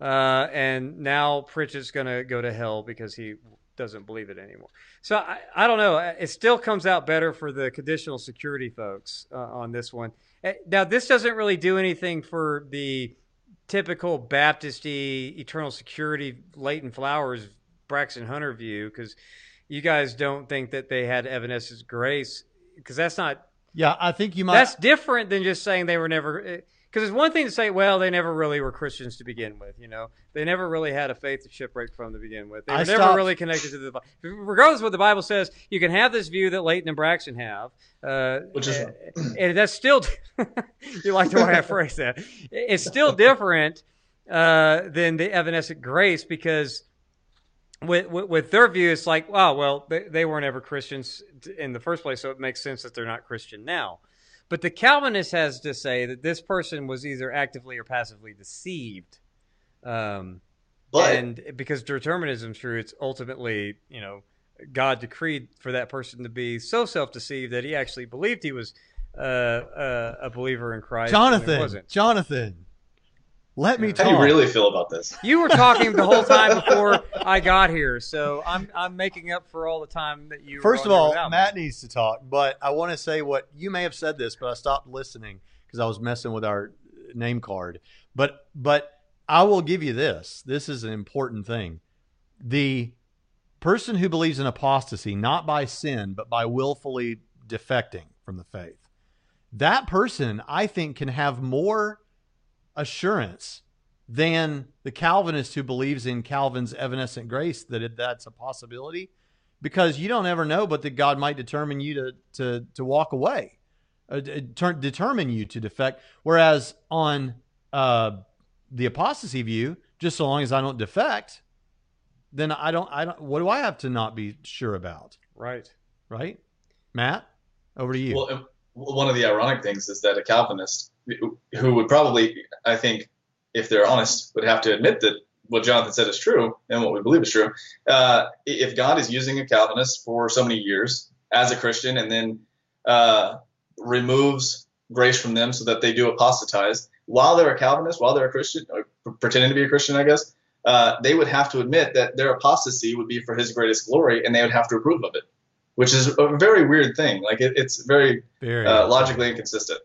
uh, and now Pritchett's going to go to hell because he doesn't believe it anymore. So I, I don't know. It still comes out better for the conditional security folks uh, on this one. Uh, Now, this doesn't really do anything for the typical Baptisty eternal security Leighton Flowers Braxton Hunter view because you guys don't think that they had evanescence grace because that's not yeah, I think you might. that's different than just saying they were never. Because it's one thing to say, well, they never really were Christians to begin with. You know, they never really had a faith of shipwreck from to begin with. They I were never stopped- really connected to the. Bible. Regardless of what the Bible says, you can have this view that Leighton and Braxton have, uh, Which is- and, and that's still. <laughs> you like the way I <laughs> phrase that? It's still different uh, than the evanescent grace because with, with with their view, it's like, wow, well, they, they weren't ever Christians in the first place, so it makes sense that they're not Christian now. But the Calvinist has to say that this person was either actively or passively deceived. Um, But and because determinism is true, it's ultimately, you know, God decreed for that person to be so self-deceived that he actually believed he was uh, uh, a believer in Christ. Jonathan, wasn't. Jonathan, let me how talk. do you really feel about this? You were talking the whole time <laughs> before I got here, so I'm I'm making up for all the time that you. First on of all, without me. Matt needs to talk, but I want to say what you may have said this, but I stopped listening because I was messing with our name card. But but I will give you this. This is an important thing. The person who believes in apostasy, not by sin, but by willfully defecting from the faith, that person I think can have more assurance than the Calvinist who believes in Calvin's evanescent grace that it, that's a possibility. Because you don't ever know but that God might determine you to to to walk away uh, d- determine you to defect. Whereas on uh, the apostasy view just so long as I don't defect then I don't I don't what do I have to not be sure about? Right? right? Matt over to you. Well, one of the ironic things is that a Calvinist who would probably, I think, if they're honest, would have to admit that what Jonathan said is true and what we believe is true. Uh, if God is using a Calvinist for so many years as a Christian and then uh, removes grace from them so that they do apostatize while they're a Calvinist, while they're a Christian, or pretending to be a Christian, I guess, uh, they would have to admit that their apostasy would be for His greatest glory, and they would have to approve of it, which is a very weird thing. Like it, it's very very uh, logically inconsistent.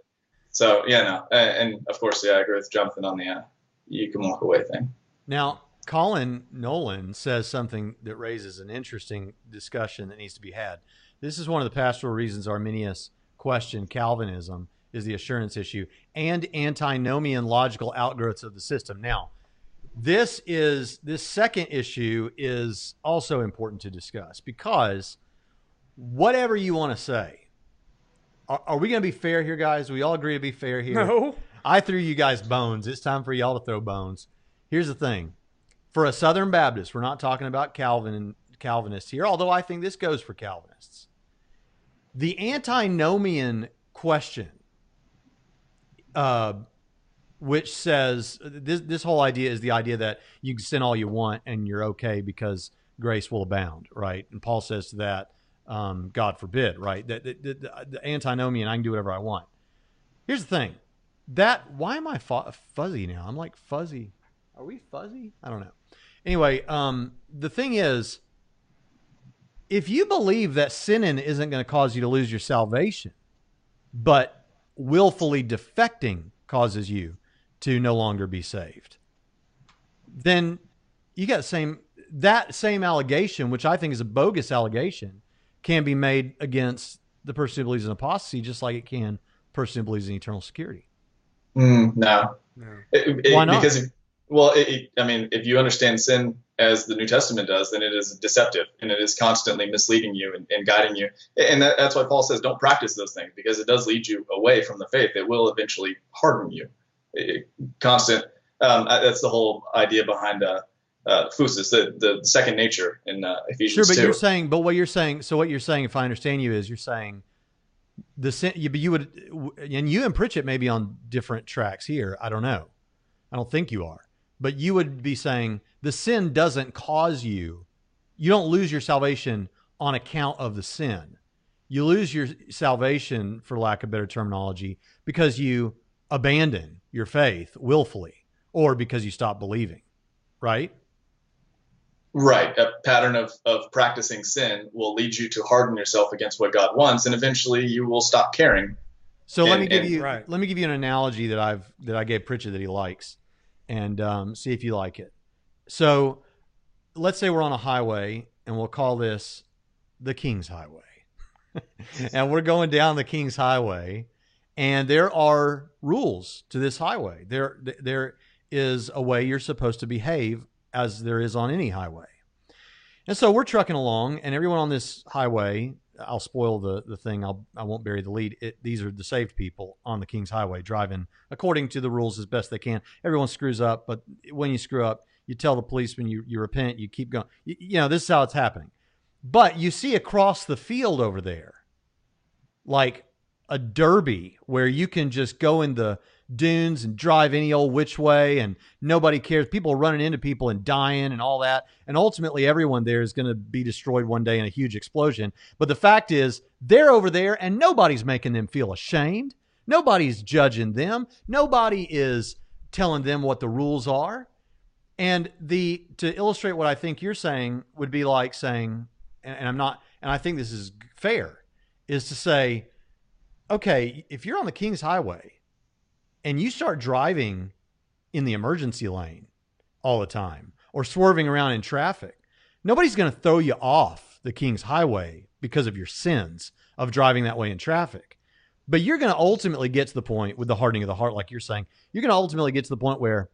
So yeah, no, and, and of course, yeah, I agree with Jonathan on the uh, you can walk away thing. Now, Colin Nolan says something that raises an interesting discussion that needs to be had. This is one of the pastoral reasons Arminius questioned Calvinism is the assurance issue and antinomian logical outgrowths of the system. Now, this is this second issue is also important to discuss because whatever you want to say, are, are we going to be fair here, guys? We all agree to be fair here. No, I threw you guys bones. It's time for y'all to throw bones. Here's the thing. For a Southern Baptist, we're not talking about Calvin and Calvinists here, although I think this goes for Calvinists. The antinomian question, uh, which says this, this whole idea is the idea that you can sin all you want and you're okay because grace will abound, right? And Paul says to that, um, God forbid, right? That the, the, the antinomian, I can do whatever I want. Here's the thing that why am I fu- fuzzy now? I'm like fuzzy. Are we fuzzy? I don't know. Anyway, um, the thing is, if you believe that sinning isn't going to cause you to lose your salvation, but willfully defecting causes you to no longer be saved, then you got the same that same allegation, which I think is a bogus allegation, can be made against the person who believes in apostasy, just like it can the person who believes in eternal security. Mm, no, no. It- it- Why not? Because if, well, it, it- I mean, if you understand sin as the New Testament does, then it is deceptive and it is constantly misleading you and, and guiding you. And that, that's why Paul says don't practice those things because it does lead you away from the faith. It will eventually harden you. It- constant. Um, that's the whole idea behind uh, uh, phusis, the, the second nature in uh, Sure, Ephesians but 2. you're saying, but what you're saying, so what you're saying, if I understand you, is you're saying the sin, you, but you would, and you and Pritchett may be on different tracks here. I don't know. I don't think you are, but you would be saying the sin doesn't cause you, you don't lose your salvation on account of the sin. You lose your salvation, for lack of better terminology, because you abandon your faith willfully or because you stop believing, right? Right. A pattern of, of practicing sin will lead you to harden yourself against what God wants, and eventually you will stop caring. So let me give and- you Right. let me give you an analogy that I've that I gave Pritchett that he likes, and um, see if you like it. So let's say we're on a highway, and we'll call this the King's Highway, <laughs> and we're going down the King's Highway, and there are rules to this highway. There there is a way you're supposed to behave as there is on any highway. And so we're trucking along, and everyone on this highway, I'll spoil the, the thing, I'll, I won't bury the lead. It, these are the saved people on the King's Highway driving according to the rules as best they can. Everyone screws up, but when you screw up, you tell the policeman, you, you repent, you keep going. You, you know, this is how it's happening. But you see across the field over there, like a derby where you can just go in the dunes and drive any old which way and nobody cares. People running into people and dying and all that. And ultimately, everyone there is going to be destroyed one day in a huge explosion. But the fact is, they're over there and nobody's making them feel ashamed. Nobody's judging them. Nobody is telling them what the rules are. And the to illustrate what I think you're saying would be like saying, and, and I'm not, and I think this is fair, is to say, okay, if you're on the King's Highway and you start driving in the emergency lane all the time or swerving around in traffic, nobody's going to throw you off the King's Highway because of your sins of driving that way in traffic. But you're going to ultimately get to the point with the hardening of the heart, like you're saying, you're going to ultimately get to the point where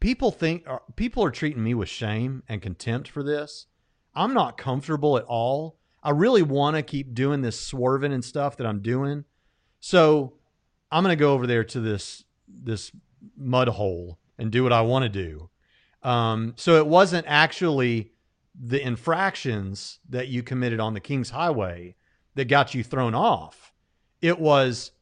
people think uh, people are treating me with shame and contempt for this. I'm not comfortable at all. I really want to keep doing this swerving and stuff that I'm doing. So I'm going to go over there to this this mud hole and do what I want to do. Um, so it wasn't actually the infractions that you committed on the King's Highway that got you thrown off. It was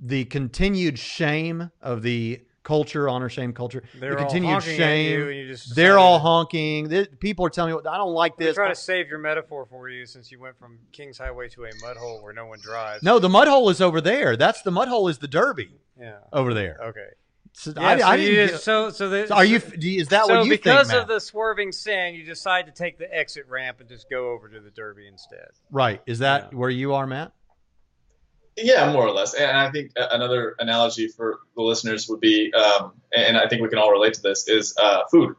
the continued shame of the culture, honor shame culture. They're the all continued shame. you and you just They're all honking. People are telling me, I don't like this. Try to save your metaphor for you since you went from King's Highway to a mud hole where no one drives. No, the mud hole is over there. That's the mud hole is the Derby Yeah. over there. Okay. So Yeah, I, so I didn't just, so so, the, so are you? Is that so what you because think? Because of the swerving sin, you decide to take the exit ramp and just go over to the Derby instead. right? Is that Yeah. where you are, Matt? Yeah, more or less. And I think another analogy for the listeners would be, um, and I think we can all relate to this, is uh, food.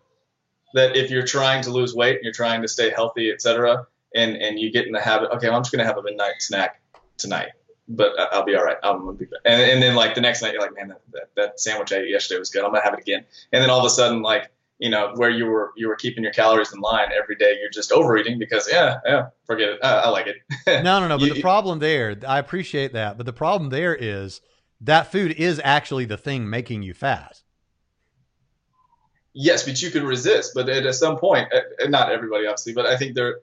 That if you're trying to lose weight, you're trying to stay healthy, etc., and and you get in the habit, okay, well, I'm just gonna have a midnight snack tonight, but I'll be all right. I'm gonna be, and, and then like the next night, you're like, man, that, that, that sandwich I ate yesterday was good. I'm gonna have it again. And then all of a sudden, like you know, where you were you were keeping your calories in line every day, you're just overeating because yeah, yeah, forget it. Uh, I like it. <laughs> No, no, no. But You- the problem there, I appreciate that, but the problem there is that food is actually the thing making you fat. Yes, but you could resist. But at, at some point, uh, uh, not everybody obviously, but I think they're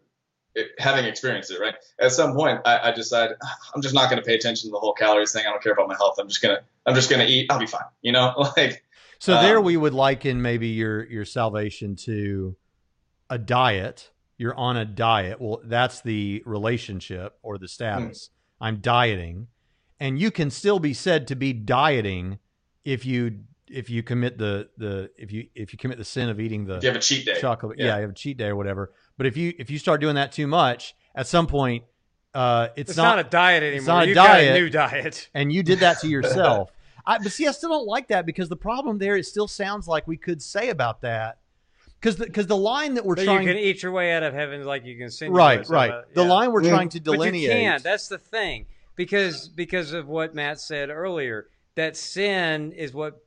having experienced it, right? At some point, I, I decided "Ah, I'm just not going to pay attention to the whole calories thing. I don't care about my health. I'm just gonna I'm just gonna eat. I'll be fine. You know, <laughs> like So there Um, we would liken maybe your your salvation to a diet. You're on a diet. Well, that's the relationship or the status. I'm dieting. And you can still be said to be dieting if you if you commit the the if you if you commit the sin of eating the if you have a cheat day. chocolate. Yeah. Yeah. you have a cheat day or whatever. But if you if you start doing that too much, at some point, uh, it's, It's, not, a diet anymore. it's not a You've got diet. a new diet. and you did that to <laughs> yourself. I, but see, I still don't like that because the problem there, it still sounds like we could say about that because because the, line that we're But trying, you can eat your way out of heaven like you can sin. your right, way- so, right, uh, the line we're Mm. trying to delineate But you delineate. can't. That's the thing. Because because of what Matt said earlier, that sin is what.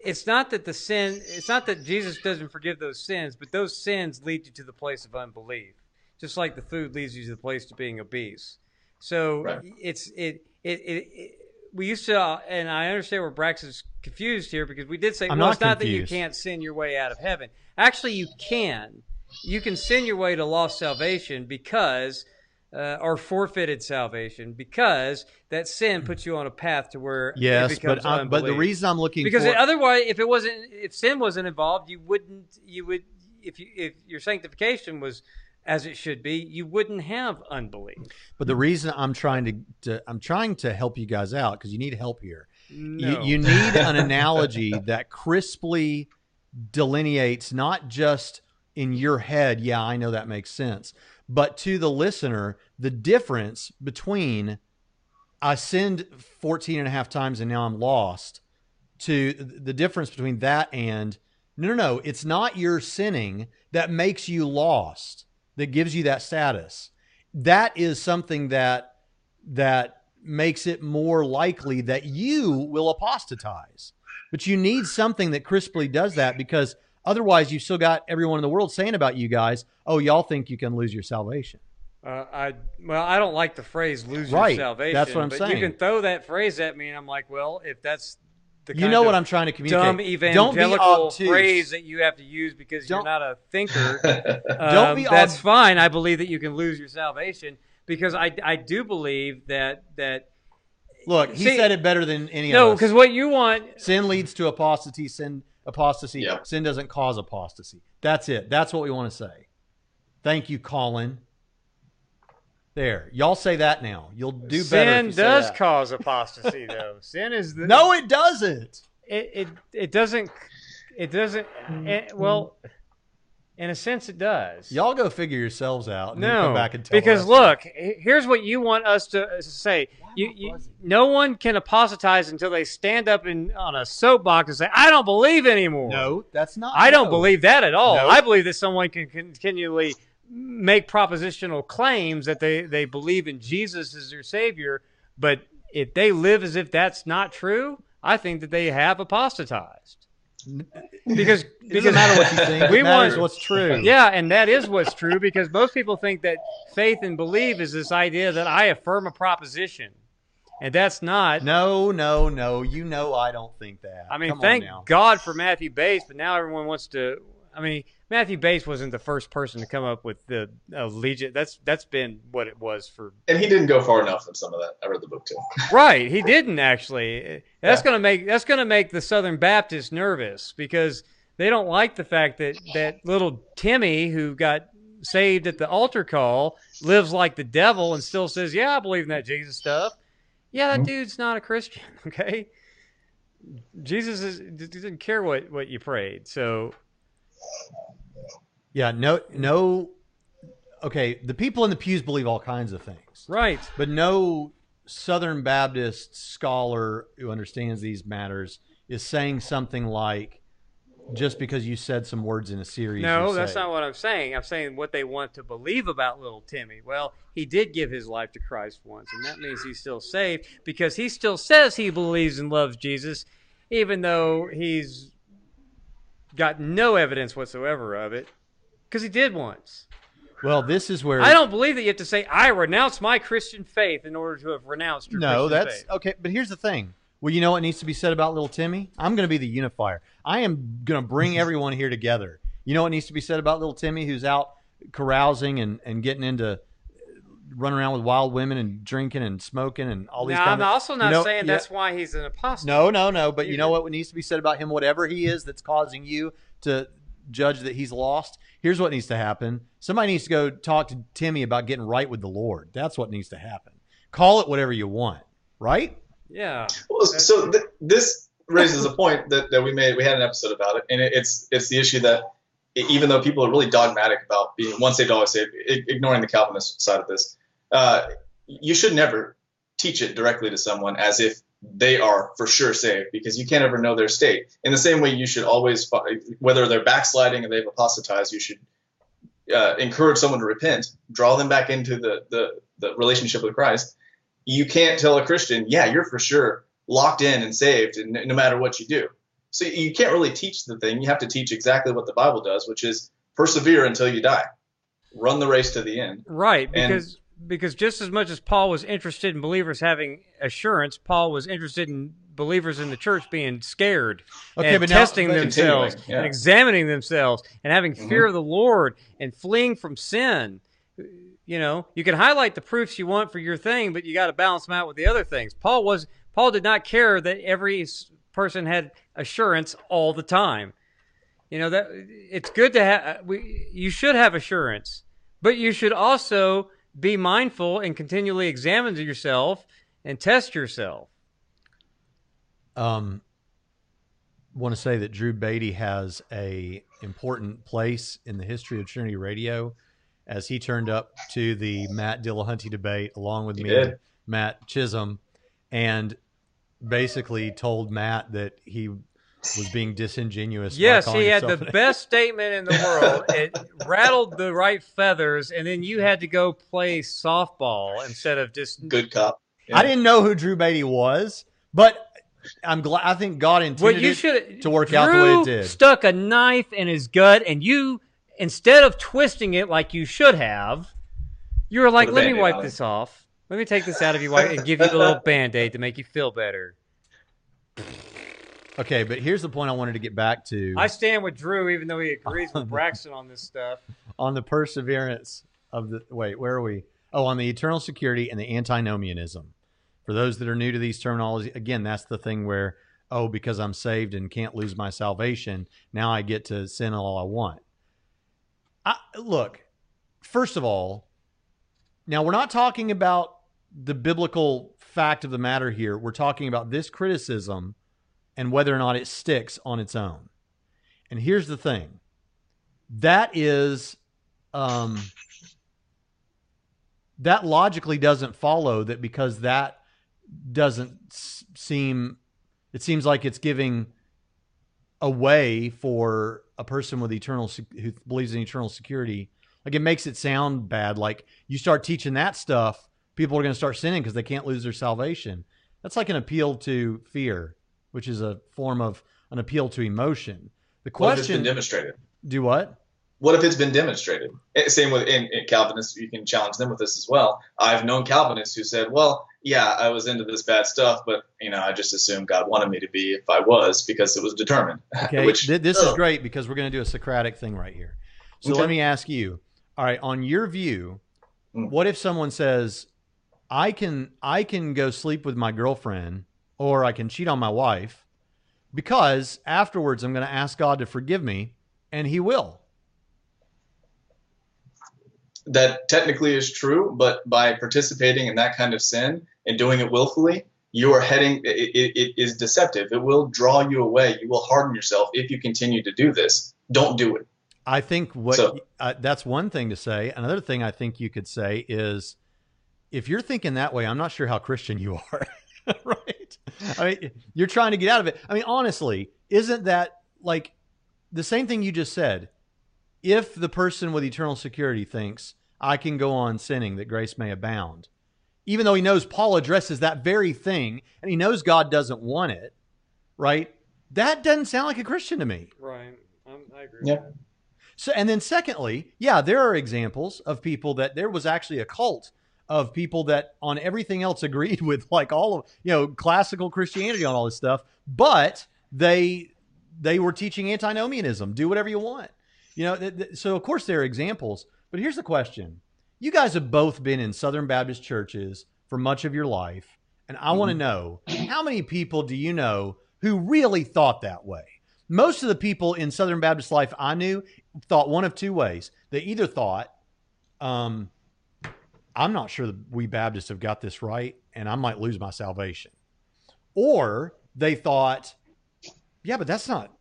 It's not that the sin. It's not that Jesus doesn't forgive those sins, but those sins lead you to the place of unbelief, just like the food leads you to the place to being obese. So Right. it's it it. it, it we used to, uh, and I understand where Brax is confused here because we did say, I'm well, not it's not that you can't sin your way out of heaven. Actually, you can. You can sin your way to lost salvation because, uh, or forfeited salvation because that sin puts you on a path to where yes, but I'm, but the reason I'm looking because for otherwise, if it wasn't, if sin wasn't involved, you wouldn't. You would if you if your sanctification was as it should be, you wouldn't have unbelief. but the reason I'm trying to, to I'm trying to help you guys out because you need help here. No. You, you need an <laughs> analogy that crisply delineates not just in your head, yeah, I know that makes sense, but to the listener, the difference between I sinned 14 and a half times and now I'm lost to the difference between that and no, no, no, it's not your sinning that makes you lost, that gives you that status. That is something that that makes it more likely that you will apostatize. But you need something that crisply does that because otherwise you've still got everyone in the world saying about you guys, oh, y'all think you can lose your salvation. Uh, I well, I don't like the phrase "lose Right. your salvation." That's what I'm but saying. You can throw that phrase at me, and I'm like, well, if that's You know what I'm trying to communicate. dumb Don't be evangelical obtuse. phrase that you have to use because you're Don't- a thinker, <laughs> Don't um, be that's ob- fine. I believe that you can lose your salvation, because I I do believe that that Look, he See- said it better than any no, of us. because what you want sin leads to apostasy. Sin apostasy. Yep. Sin doesn't cause apostasy. That's it. That's what we want to say. Thank you, Colin. There, y'all say that now. You'll do better. sin you say does that. cause <laughs> apostasy though. sin is the No, it doesn't. it it, it doesn't it doesn't eh, well in a sense it does. Y'all go figure yourselves out. And No, come back and tell because us. look, here's what you want us to uh, say. You, you, no one can apostatize until they stand up in on a soapbox and say, "I don't believe anymore." no, that's not. I don't believe that at all. No. I believe that someone can continually make propositional claims that they, they believe in Jesus as their savior, but if they live as if that's not true, I think that they have apostatized. Because <laughs> It because doesn't matter what you think. We want- what's true. yeah, and that is what's true because most people think that faith and believe is this idea that I affirm a proposition. And that's not. No, no, no. You know I don't think that. I mean, Come thank. God for Matthew Bates, but now everyone wants to. I mean, Matthew Bates wasn't the first person to come up with the uh, legion. That's that's been what it was for. And he didn't go far enough in some of that. I read the book too. <laughs> Right, he didn't actually. That's Yeah. gonna make that's gonna make the Southern Baptists nervous because they don't like the fact that that little Timmy who got saved at the altar call lives like the devil and still says, "Yeah, I believe in that Jesus stuff." Yeah, that Mhm. dude's not a Christian. <laughs> Okay, Jesus is, doesn't care what what you prayed. So Yeah, no, no. Okay, the people in the pews believe all kinds of things, right, but no Southern Baptist scholar who understands these matters is saying something like, "Just because you said some words in a series." no, that's saved." not what I'm saying. I'm saying what they want to believe about little Timmy. Well, he did give his life to Christ once, and that means he's still saved because he still says he believes and loves Jesus, even though he's got no evidence whatsoever of it. Because he did once. Well, this is where I don't believe that you have to say, I renounce my Christian faith in order to have renounced your No, Christian that's faith. okay. But here's the thing. Well, you know what needs to be said about little Timmy? I'm going to be the unifier. I am going to bring <laughs> everyone here together. You know what needs to be said about little Timmy, who's out carousing and, and getting into uh, running around with wild women and drinking and smoking and all these. Now, I'm of, also not you know- saying yeah. that's why he's an apostle. No, no, no. But you You know what needs to be said about him? Whatever he is that's causing you to judge that he's lost. Here's what needs to happen. Somebody needs to go talk to Timmy about getting right with the Lord. That's what needs to happen. Call it whatever you want, right? Yeah. Well, so th- this raises a point that, that we made. We had an episode about it, and it, it's it's the issue that even though people are really dogmatic about being once saved, always saved, ignoring the Calvinist side of this, uh, you should never teach it directly to someone as if they are for sure saved because you can't ever know their state. In the same way, you should always, whether they're backsliding and they've apostatized, you should uh, encourage someone to repent, draw them back into the, the, the relationship with Christ. You can't tell a Christian, yeah, you're for sure locked in and saved, and no matter what you do. So you can't really teach the thing. You have to teach exactly what the Bible does, which is persevere until you die, run the race to the end. Right, And- because just as much as Paul was interested in believers having assurance, Paul was interested in believers in the church being scared Okay, and now- testing but- themselves yeah. and examining themselves and having Mhm. fear of the Lord and fleeing from sin. You know, you can highlight the proofs you want for your thing, but you got to balance them out with the other things. Paul was Paul did not care that every person had assurance all the time. You know that it's good to have. We you should have assurance, but you should also be mindful and continually examine yourself and test yourself. um, want to say that Drew Beatty has a important place in the history of Trinity Radio, as he turned up to the Matt Dillahunty debate along with He me, did. and Matt Chisholm, and basically told Matt that he was being disingenuous. Yes, he had the best statement in the world. It rattled the right feathers, and then you had to go play softball instead of just. Good cop. I didn't know who Drew Beatty was, but I'm glad. I think God intended What you it should to work out the way it did. Stuck a knife in his gut, and you instead of twisting it like you should have, you were like, "Let me wipe on it." this off. Let me take this out of you and give you the little <laughs> band aid to make you feel better." Okay, but here's the point I wanted to get back to. I stand with Drew, even though he agrees with <laughs> Braxton on this stuff. on the perseverance of the wait where are we Oh, on the eternal security and the antinomianism. For those that are new to these terminology, again, that's the thing where, oh, because I'm saved and can't lose my salvation, now I get to sin all I want. I, look, first of all, now we're not talking about the biblical fact of the matter here. We're talking about this criticism and whether or not it sticks on its own. And here's the thing. That is um, that logically doesn't follow that because that doesn't s- seem it seems like it's giving a way for a person with eternal who believes in eternal security. Like it makes it sound bad. Like you start teaching that stuff people are going to start sinning because they can't lose their salvation. That's like an appeal to fear which is a form of an appeal to emotion the What if it's been question demonstrated? do what What if it's been demonstrated? Eh, Same with in, in Calvinists, you can challenge them with this as well. I've known Calvinists who said, "Well, yeah, I was into this bad stuff, but you know, I just assumed God wanted me to be if I was because it was determined." Okay, <laughs> Which- th- this is great because we're going to do a Socratic thing right here. So Okay. let me ask you. All right, on your view, Mm. what if someone says, "I can I can go sleep with my girlfriend or I can cheat on my wife because afterwards I'm going to ask God to forgive me and he will." that technically is true, but by participating in that kind of sin and doing it willfully, you are heading. It, it, it is deceptive. It will draw you away. You will harden yourself if you continue to do this. Don't do it. I think what So- uh, that's one thing to say. Another thing I think you could say is if you're thinking that way, I'm not sure how Christian you are. <laughs> <laughs> right? I mean, you're trying to get out of it. I mean, honestly, isn't that like the same thing you just said? If the person with eternal security thinks I can go on sinning that grace may abound, even though he knows Paul addresses that very thing and he knows God doesn't want it, right? That doesn't sound like a Christian to me. Right. I'm, I agree. Yeah. So, and then secondly, yeah, there are examples of people that there was actually a cult of people that on everything else agreed <laughs> with like all of you know classical Christianity on all this stuff, but they they were teaching antinomianism. Do whatever you want, you know. Th- th- so of course there are examples, but here's the question: You guys have both been in Southern Baptist churches for much of your life, and I want to know how many people do you know who really thought that way? Most of the people in Southern Baptist life I knew thought one of two ways. They either thought, um, I'm not sure that we Baptists have got this right, and I might lose my salvation. Or they thought, yeah, but that's not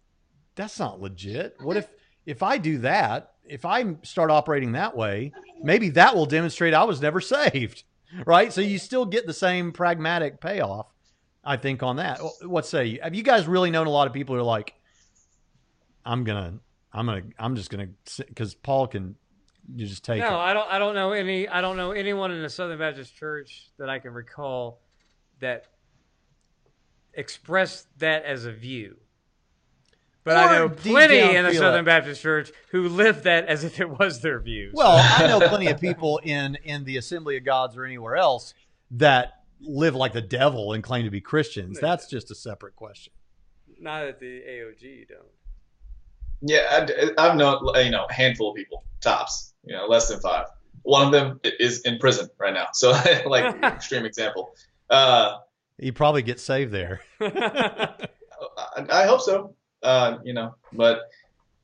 that's not legit. What if if I do that, if I start operating that way, maybe that will demonstrate I was never saved. <laughs> Right? So you still get the same pragmatic payoff, I think, on that. What say you? Have you guys really known a lot of people who are like, I'm gonna I'm gonna I'm just gonna because Paul can you just take No, it. I don't. I don't know any. I don't know anyone in the Southern Baptist Church that I can recall that expressed that as a view. But I know plenty in the Southern it. Baptist Church who live that as if it was their view. Well, I know <laughs> plenty of people in in the Assembly of Gods or anywhere else that live like the devil and claim to be Christians. That's just a separate question. not at the AOG, don't. Yeah, I, have known you know a handful of people tops, you know, less than five. One of them is in prison right now, so <laughs> like <laughs> extreme example. Uh, You probably get saved there. <laughs> I, I hope so. Uh, you know, but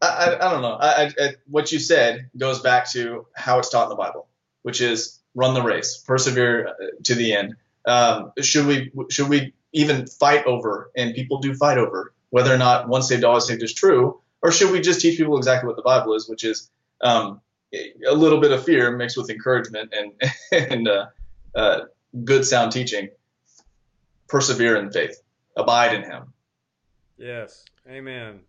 I, I, I don't know. I, I, I, what you said goes back to how it's taught in the Bible, which is run the race, persevere uh, to the end. Um, should we should we even fight over, and people do fight over whether or not once saved always saved is true, or should we just teach people exactly what the Bible is, which is um, a little bit of fear mixed with encouragement and <laughs> and uh, uh, good sound teaching. Persevere in faith, abide in Him. yes. Amen.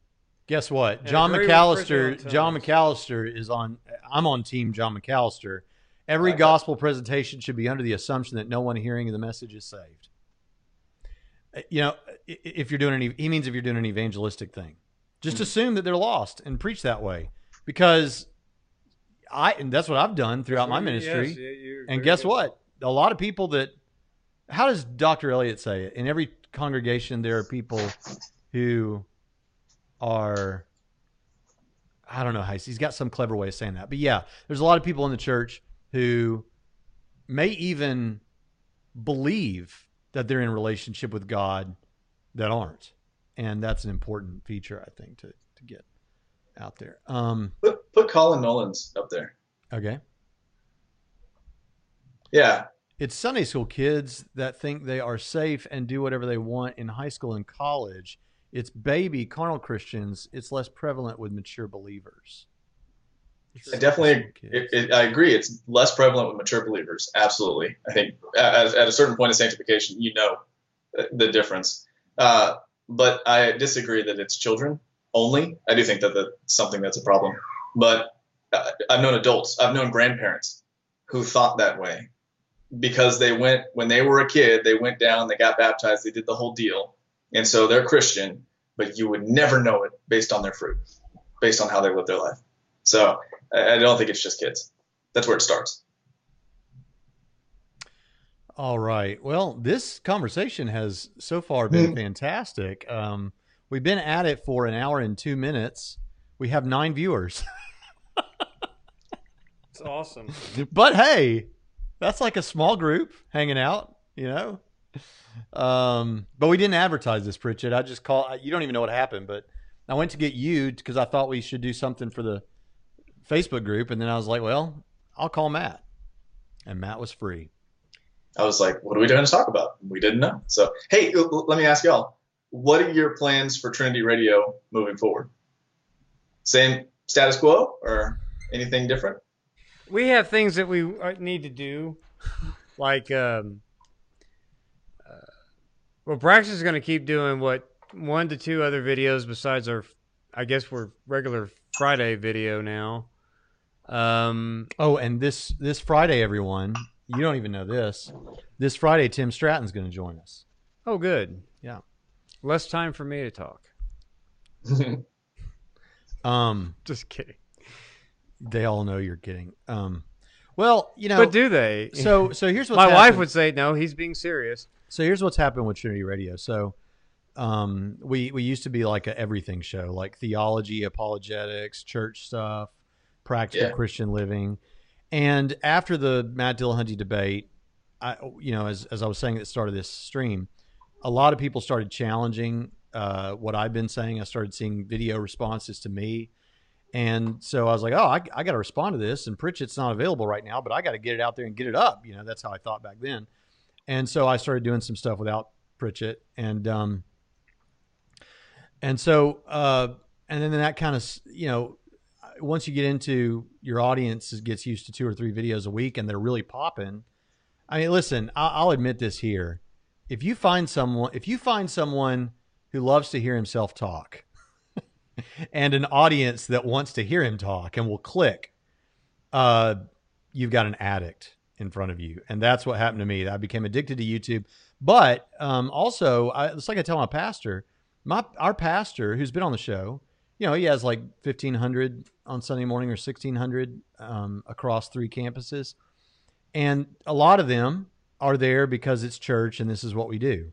Guess what? And John McAllister. John McAllister is on. I'm on team John McAllister. Every Okay. gospel presentation should be under the assumption that no one hearing the message is saved. Uh, You know, if you're doing any, he means if you're doing an evangelistic thing, just Hmm. assume that they're lost and preach that way, because I and that's what I've done throughout my ministry. you're And guess good. what? A lot of people that, how does Dr. Elliott say it? In every congregation, there are people who are, I don't know how he's, he's got some clever way of saying that. But yeah, there's a lot of people in the church who may even believe that they're in relationship with God that aren't. And that's an important feature, I think, to, to get out there. Um, Put put Colin Nolan's up there. okay. Yeah, It's Sunday school kids that think they are safe and do whatever they want in high school and college. It's baby carnal Christians. It's less prevalent with mature believers. I definitely, it, it, I agree. It's less prevalent with mature believers. Absolutely. I think at, at a certain point of sanctification, you know the difference. Uh, but I disagree that it's children only. I do think that that's something that's a problem. But uh, I've known adults, I've known grandparents who thought that way because they went, when they were a kid, they went down, they got baptized, they did the whole deal. And so they're Christian, but you would never know it based on their fruit, based on how they live their life. So I I don't think it's just kids. That's where it starts. All right. Well, this conversation has so far been fantastic. Um, we've been at it for an hour and two minutes. We have nine viewers, <laughs> It's awesome. but hey, that's like a small group hanging out, you know. Um, but we didn't advertise this, Pritchett. I just call. You don't even know what happened, but I went to get you because I thought we should do something for the Facebook group, and then I was like, well, I'll call Matt, and Matt was free. I was like, what are we doing to talk about? We didn't know. So, hey, l- l- let me ask y'all, what are your plans for Trinity Radio moving forward? Same status quo or anything different? we have things that we uh, need to do, like um, uh, well, Braxton's is going to keep doing what one to two other videos besides our, I guess we're regular Friday video now. Um, Oh, and this this Friday, everyone, you don't even know this. This Friday, Tim Stratton's going to join us. oh, good. Yeah. Less time for me to talk. <laughs> Um, Just kidding. they all know you're kidding. Um, well, you know, but do they? so so here's what <laughs> my wife would say no. He's being serious. So here's what's happened with Trinity Radio. So um, we we used to be like a everything show, like theology, apologetics, church stuff, practical Yeah. Christian living. And after the Matt Dillahunty debate, I you know as as I was saying at the start of this stream, a lot of people started challenging uh, what I've been saying. I started seeing video responses to me. And so I was like, oh, I, I got to respond to this. And Pritchett's not available right now, but I got to get it out there and get it up. You know, that's how I thought back then. And so I started doing some stuff without Pritchett. And, um, and so, uh, and then that kind of, you know, once you get into your audience gets used to two or three videos a week and they're really popping. I mean, listen, I'll, I'll admit this here. If you find someone, if you find someone who loves to hear himself talk <laughs> and an audience that wants to hear him talk and will click, uh, you've got an addict in front of you. And that's what happened to me. I became addicted to YouTube. But um, also, I, it's like I tell my pastor, my our pastor who's been on the show, you know, he has like 1,500 on Sunday morning or 1,600 um, across three campuses. And a lot of them are there because it's church and this is what we do.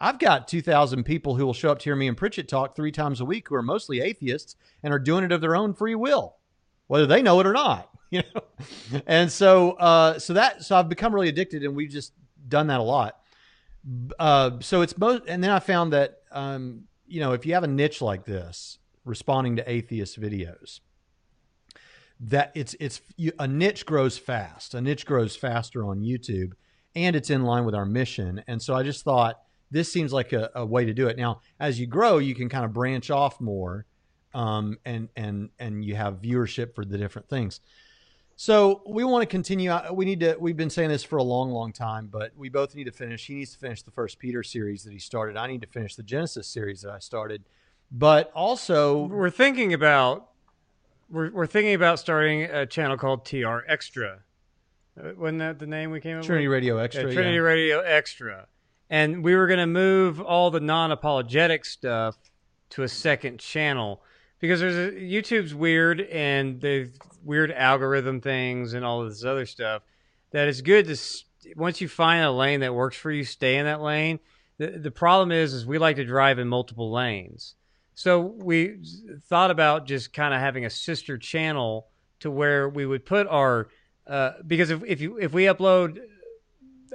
I've got 2,000 people who will show up to hear me and Pritchett talk three times a week who are mostly atheists and are doing it of their own free will, whether they know it or not. <laughs> You know, and so uh, so that so I've become really addicted, and we've just done that a lot. Uh, so it's most, and then I found that um, you know if you have a niche like this, responding to atheist videos, that it's it's a niche grows fast. A niche grows faster on YouTube, and it's in line with our mission. And so I just thought this seems like a, a way to do it. Now, as you grow, you can kind of branch off more, um, and and and you have viewership for the different things. So we want to continue. uh, We need to. We've been saying this for a long, long time, but we both need to finish. He needs to finish the first Peter series that he started. I need to finish the Genesis series that I started. But also, We're thinking about we're we're thinking about starting a channel called TR Extra. Wasn't that the name we came up with? Trinity with? Radio Extra. Yeah, Trinity yeah. Radio Extra. And we were going to move all the non-apologetic stuff to a second channel because there's a, YouTube's weird and the weird algorithm things and all of this other stuff that it's good to once you find a lane that works for you, stay in that lane. The the problem is is we like to drive in multiple lanes. So we thought about just kind of having a sister channel to where we would put our uh, because if if you if we upload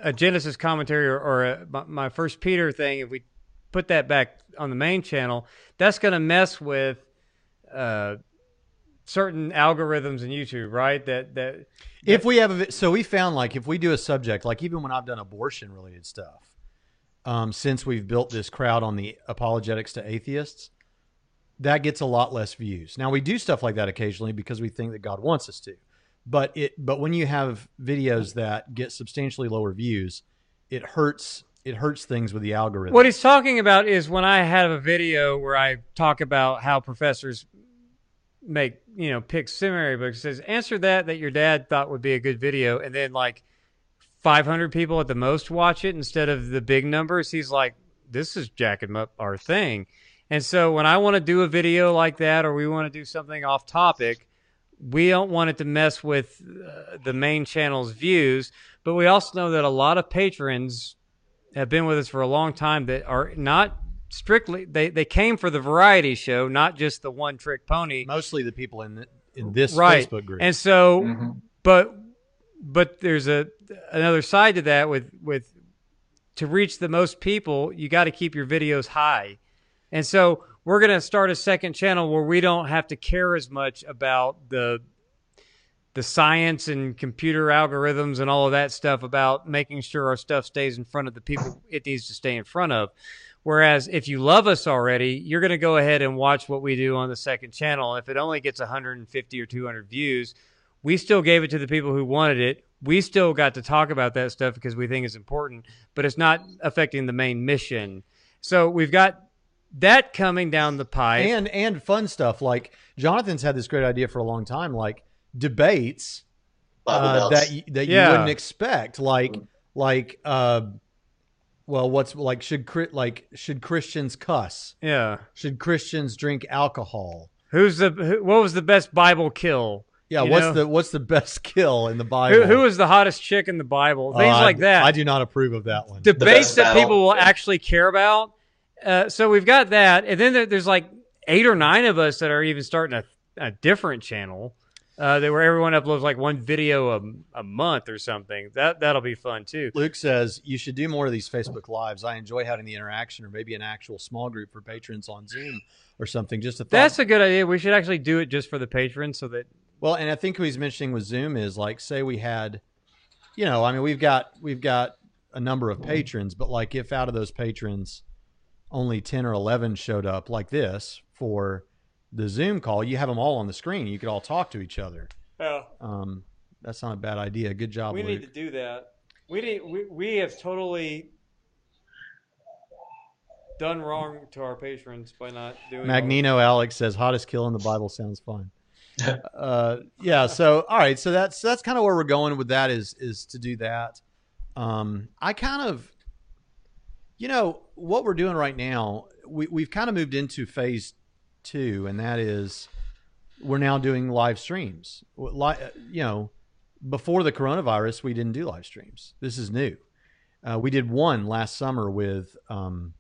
a Genesis commentary or, or a, my, my first Peter thing, if we put that back on the main channel, that's going to mess with uh, certain algorithms in YouTube, right? That that if we have a so we found like if we do a subject like even when I've done abortion related stuff, um, since we've built this crowd on the apologetics to atheists, that gets a lot less views. Now we do stuff like that occasionally because we think that God wants us to, but it but when you have videos that get substantially lower views, it hurts it hurts things with the algorithm. What he's talking about is when I have a video where I talk about how professors make you know pick seminary books. It says answer that that your dad thought would be a good video, and then like 500 people at the most watch it instead of the big numbers. He's like, this is jacking up our thing. And so when I want to do a video like that, or we want to do something off topic, we don't want it to mess with uh, the main channel's views. But we also know that a lot of patrons have been with us for a long time that are not strictly they, they came for the variety show, not just the one trick pony. Mostly the people in the, in this right. Facebook group. And so, Mm-hmm. but but there's a another side to that with with to reach the most people, you got to keep your videos high. And so we're going to start a second channel where we don't have to care as much about the the science and computer algorithms and all of that stuff about making sure our stuff stays in front of the people it needs to stay in front of. Whereas if you love us already, you're going to go ahead and watch what we do on the second channel. If it only gets 150 or 200 views, we still gave it to the people who wanted it. We still got to talk about that stuff because we think it's important, but it's not affecting the main mission. So we've got that coming down the pipe. and and fun stuff like Jonathan's had this great idea for a long time, like debates uh, that you, that Yeah. you wouldn't expect, like like uh, well, what's like should like should Christians cuss? yeah. Should Christians drink alcohol? Who's the who, what was the best Bible kill? Yeah, You what's know? the what's the best kill in the Bible? Who, who was the hottest chick in the Bible? Uh, Things I- like that. I do not approve of that one. debates that battle. people will actually care about. Uh, so we've got that, and then there, there's like eight or nine of us that are even starting a, a different channel. Uh, that where everyone uploads like one video a, a month or something. That that'll be fun too. Luke says you should do more of these Facebook lives. I enjoy having the interaction, or maybe an actual small group for patrons on Zoom or something. Just a thought. That's a good idea. We should actually do it just for the patrons, so that Well, and I think what he's mentioning with Zoom is like, say we had, you know, I mean, we've got we've got a number of patrons, but like if out of those patrons, only ten or eleven showed up like this for the Zoom call, you have them all on the screen. You could all talk to each other. Um, that's not a bad idea. Good job, we Luke. need to do that. We need we, we have totally done wrong to our patrons by not doing. Magnino Alex says hottest kill in the Bible sounds fun. <laughs> uh, yeah. So all right. So that's that's kind of where we're going with that is is to do that. Um, I kind of, you know, what we're doing right now. We we've kind of moved into phase two, and that is we're now doing live streams. Li- You know, before the coronavirus, we didn't do live streams. This is new. Uh, we did one last summer with um,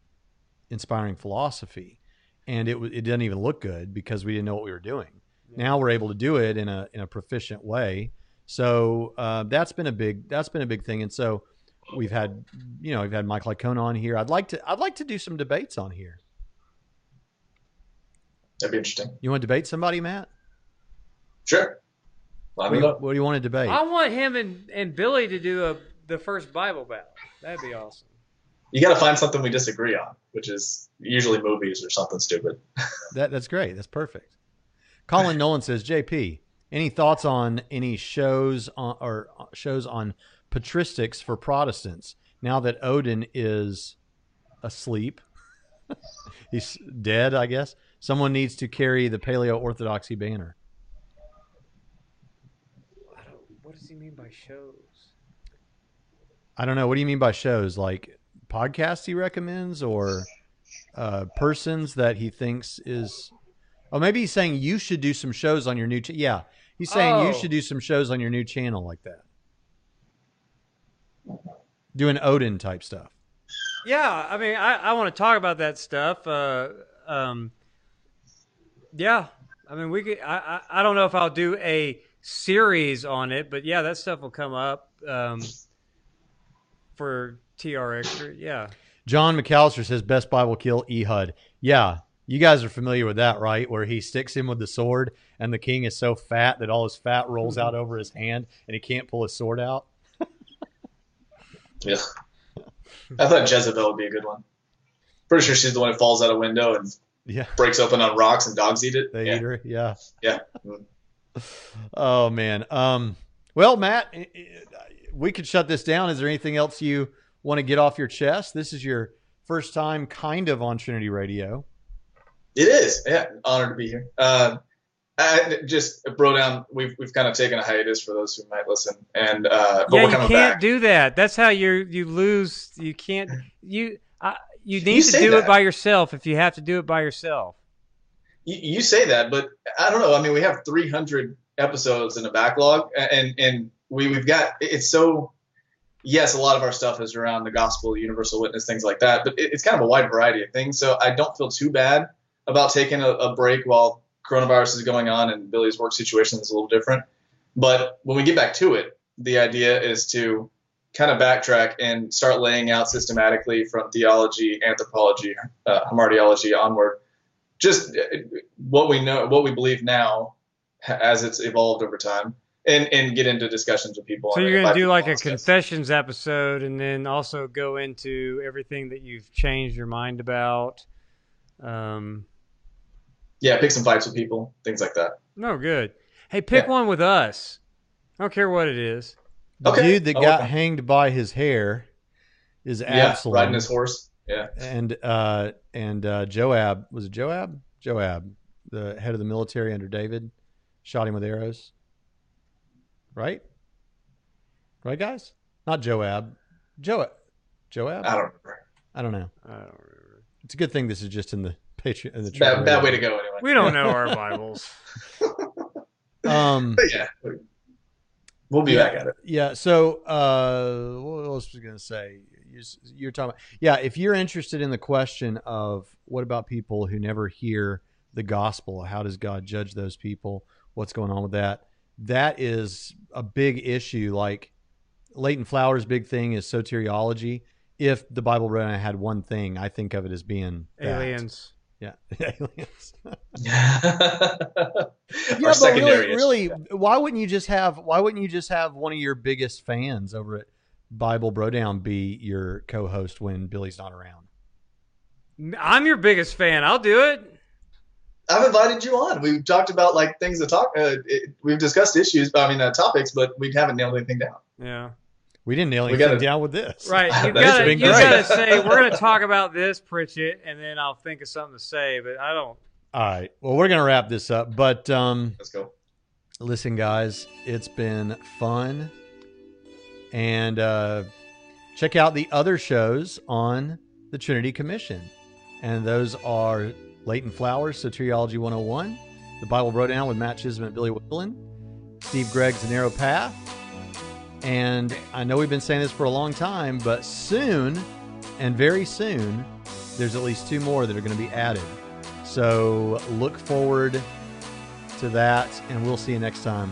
inspiring philosophy, and it it didn't even look good because we didn't know what we were doing. Now we're able to do it in a in a proficient way. So uh, that's been a big that's been a big thing, and so we've had you know we've had Mike Licona on here. I'd like to I'd like to do some debates on here. That'd be interesting. You want to debate somebody, Matt? Sure. What do you, what do you want to debate? I want him and, and Billy to do a the first Bible battle. That'd be awesome. You got to find something we disagree on, which is usually movies or something stupid. <laughs> That that's great. That's perfect. Colin Nolan says, "JP, any thoughts on any shows on or uh, shows on patristics for Protestants now that Oden is asleep? <laughs> He's dead, I guess. Someone needs to carry the Paleo Orthodoxy banner. What does he mean by shows? I don't know. What do you mean by shows? Like podcasts he recommends, or uh, persons that he thinks is? Oh, maybe he's saying you should do some shows on your new. Ch- yeah, he's saying Oh. you should do some shows on your new channel like that. Doing Oden type stuff. Yeah, I mean, I, I want to talk about that stuff. Uh, um, yeah, I mean, we could. I, I I don't know if I'll do a series on it, but yeah, that stuff will come up um, for TRX. Yeah. John McAllister says best Bible kill Ehud. Yeah, you guys are familiar with that, right? Where he sticks him with the sword, and the king is so fat that all his fat rolls out over his hand, and he can't pull his sword out. Yeah. I thought Jezebel would be a good one. Pretty sure she's the one who falls out a window and Yeah, breaks open on rocks and dogs eat it. they yeah. eat her. Yeah. Yeah. <laughs> Oh man. Um. Well, Matt, we could shut this down. Is there anything else you want to get off your chest? This is your first time, kind of, on Trinity Radio. It is. Yeah. Honored to be here. Um, I just bro down. We've we've kind of taken a hiatus for those who might listen, and uh, but yeah, we're you can't back. do that. That's how you you lose. You can't. You uh, you need You to do it by yourself if you have to do it by yourself. you, you say that, but I don't know. I mean, we have 300 episodes in the backlog, and and we we've got it's so. Yes, a lot of our stuff is around the gospel, universal witness, things like that, but it, it's kind of a wide variety of things. So I don't feel too bad about taking a, a break while coronavirus is going on and Billy's work situation is a little different. But when we get back to it, the idea is to kind of backtrack and start laying out systematically from theology, anthropology, uh, hamartiology onward, just uh, what we know, what we believe now, as it's evolved over time, and and get into discussions with people. So you're gonna do like a people on stuff. confessions episode, and then also go into everything that you've changed your mind about. Um, Yeah, pick some fights with people, things like that. no good. Hey, pick Yeah. one with us. I don't care what it is. The Okay. dude that I'll got work on it. hanged by his hair is Yeah, riding his horse. Yeah, and uh, and uh, Joab was it Joab? Joab, the head of the military under David, shot him with arrows. Right, right, guys. Not Joab. Joab. Joab. I don't remember. I don't know. I don't remember. It's a good thing this is just in the Patreon. In the Bad, bad way to go anyway. We don't know our <laughs> Bibles. <laughs> Um, But yeah, we- we'll be yeah, back at it. Yeah. So, uh, what else was I going to say? You're, you're talking about, yeah, if you're interested in the question of what about people who never hear the gospel, how does God judge those people? What's going on with that? That is a big issue. Like Leighton Flowers' big thing is soteriology. If the Bible really had one thing, I think of it as being that. <laughs> Aliens. Yeah, aliens. <laughs> yeah, yeah, Our but secondary really, issue. really, why wouldn't you just have why wouldn't you just have one of your biggest fans over at Bible Brodown be your co-host when Billy's not around? I'm your biggest fan. I'll do it. I've invited you on. We've talked about like things to talk. Uh, it, we've discussed issues. I mean, uh, topics, but we haven't nailed anything down. Yeah. We didn't nail anything gotta- down with this. Right. <laughs> You That's gotta you gotta say we're gonna talk about this, Pritchett, and then I'll think of something to say, but I don't All right. Well, we're gonna wrap this up, but um, Let's go. listen, guys, it's been fun, and uh, check out the other shows on the Trinity Commission, and those are Leighton Flowers, Soteriology 101, the Bible Brodown with Matt Chisholm and Billy Whitland, Steve Gregg's Narrow Path, and I know we've been saying this for a long time, but soon, and very soon, there's at least two more that are going to be added. So look forward to that, and we'll see you next time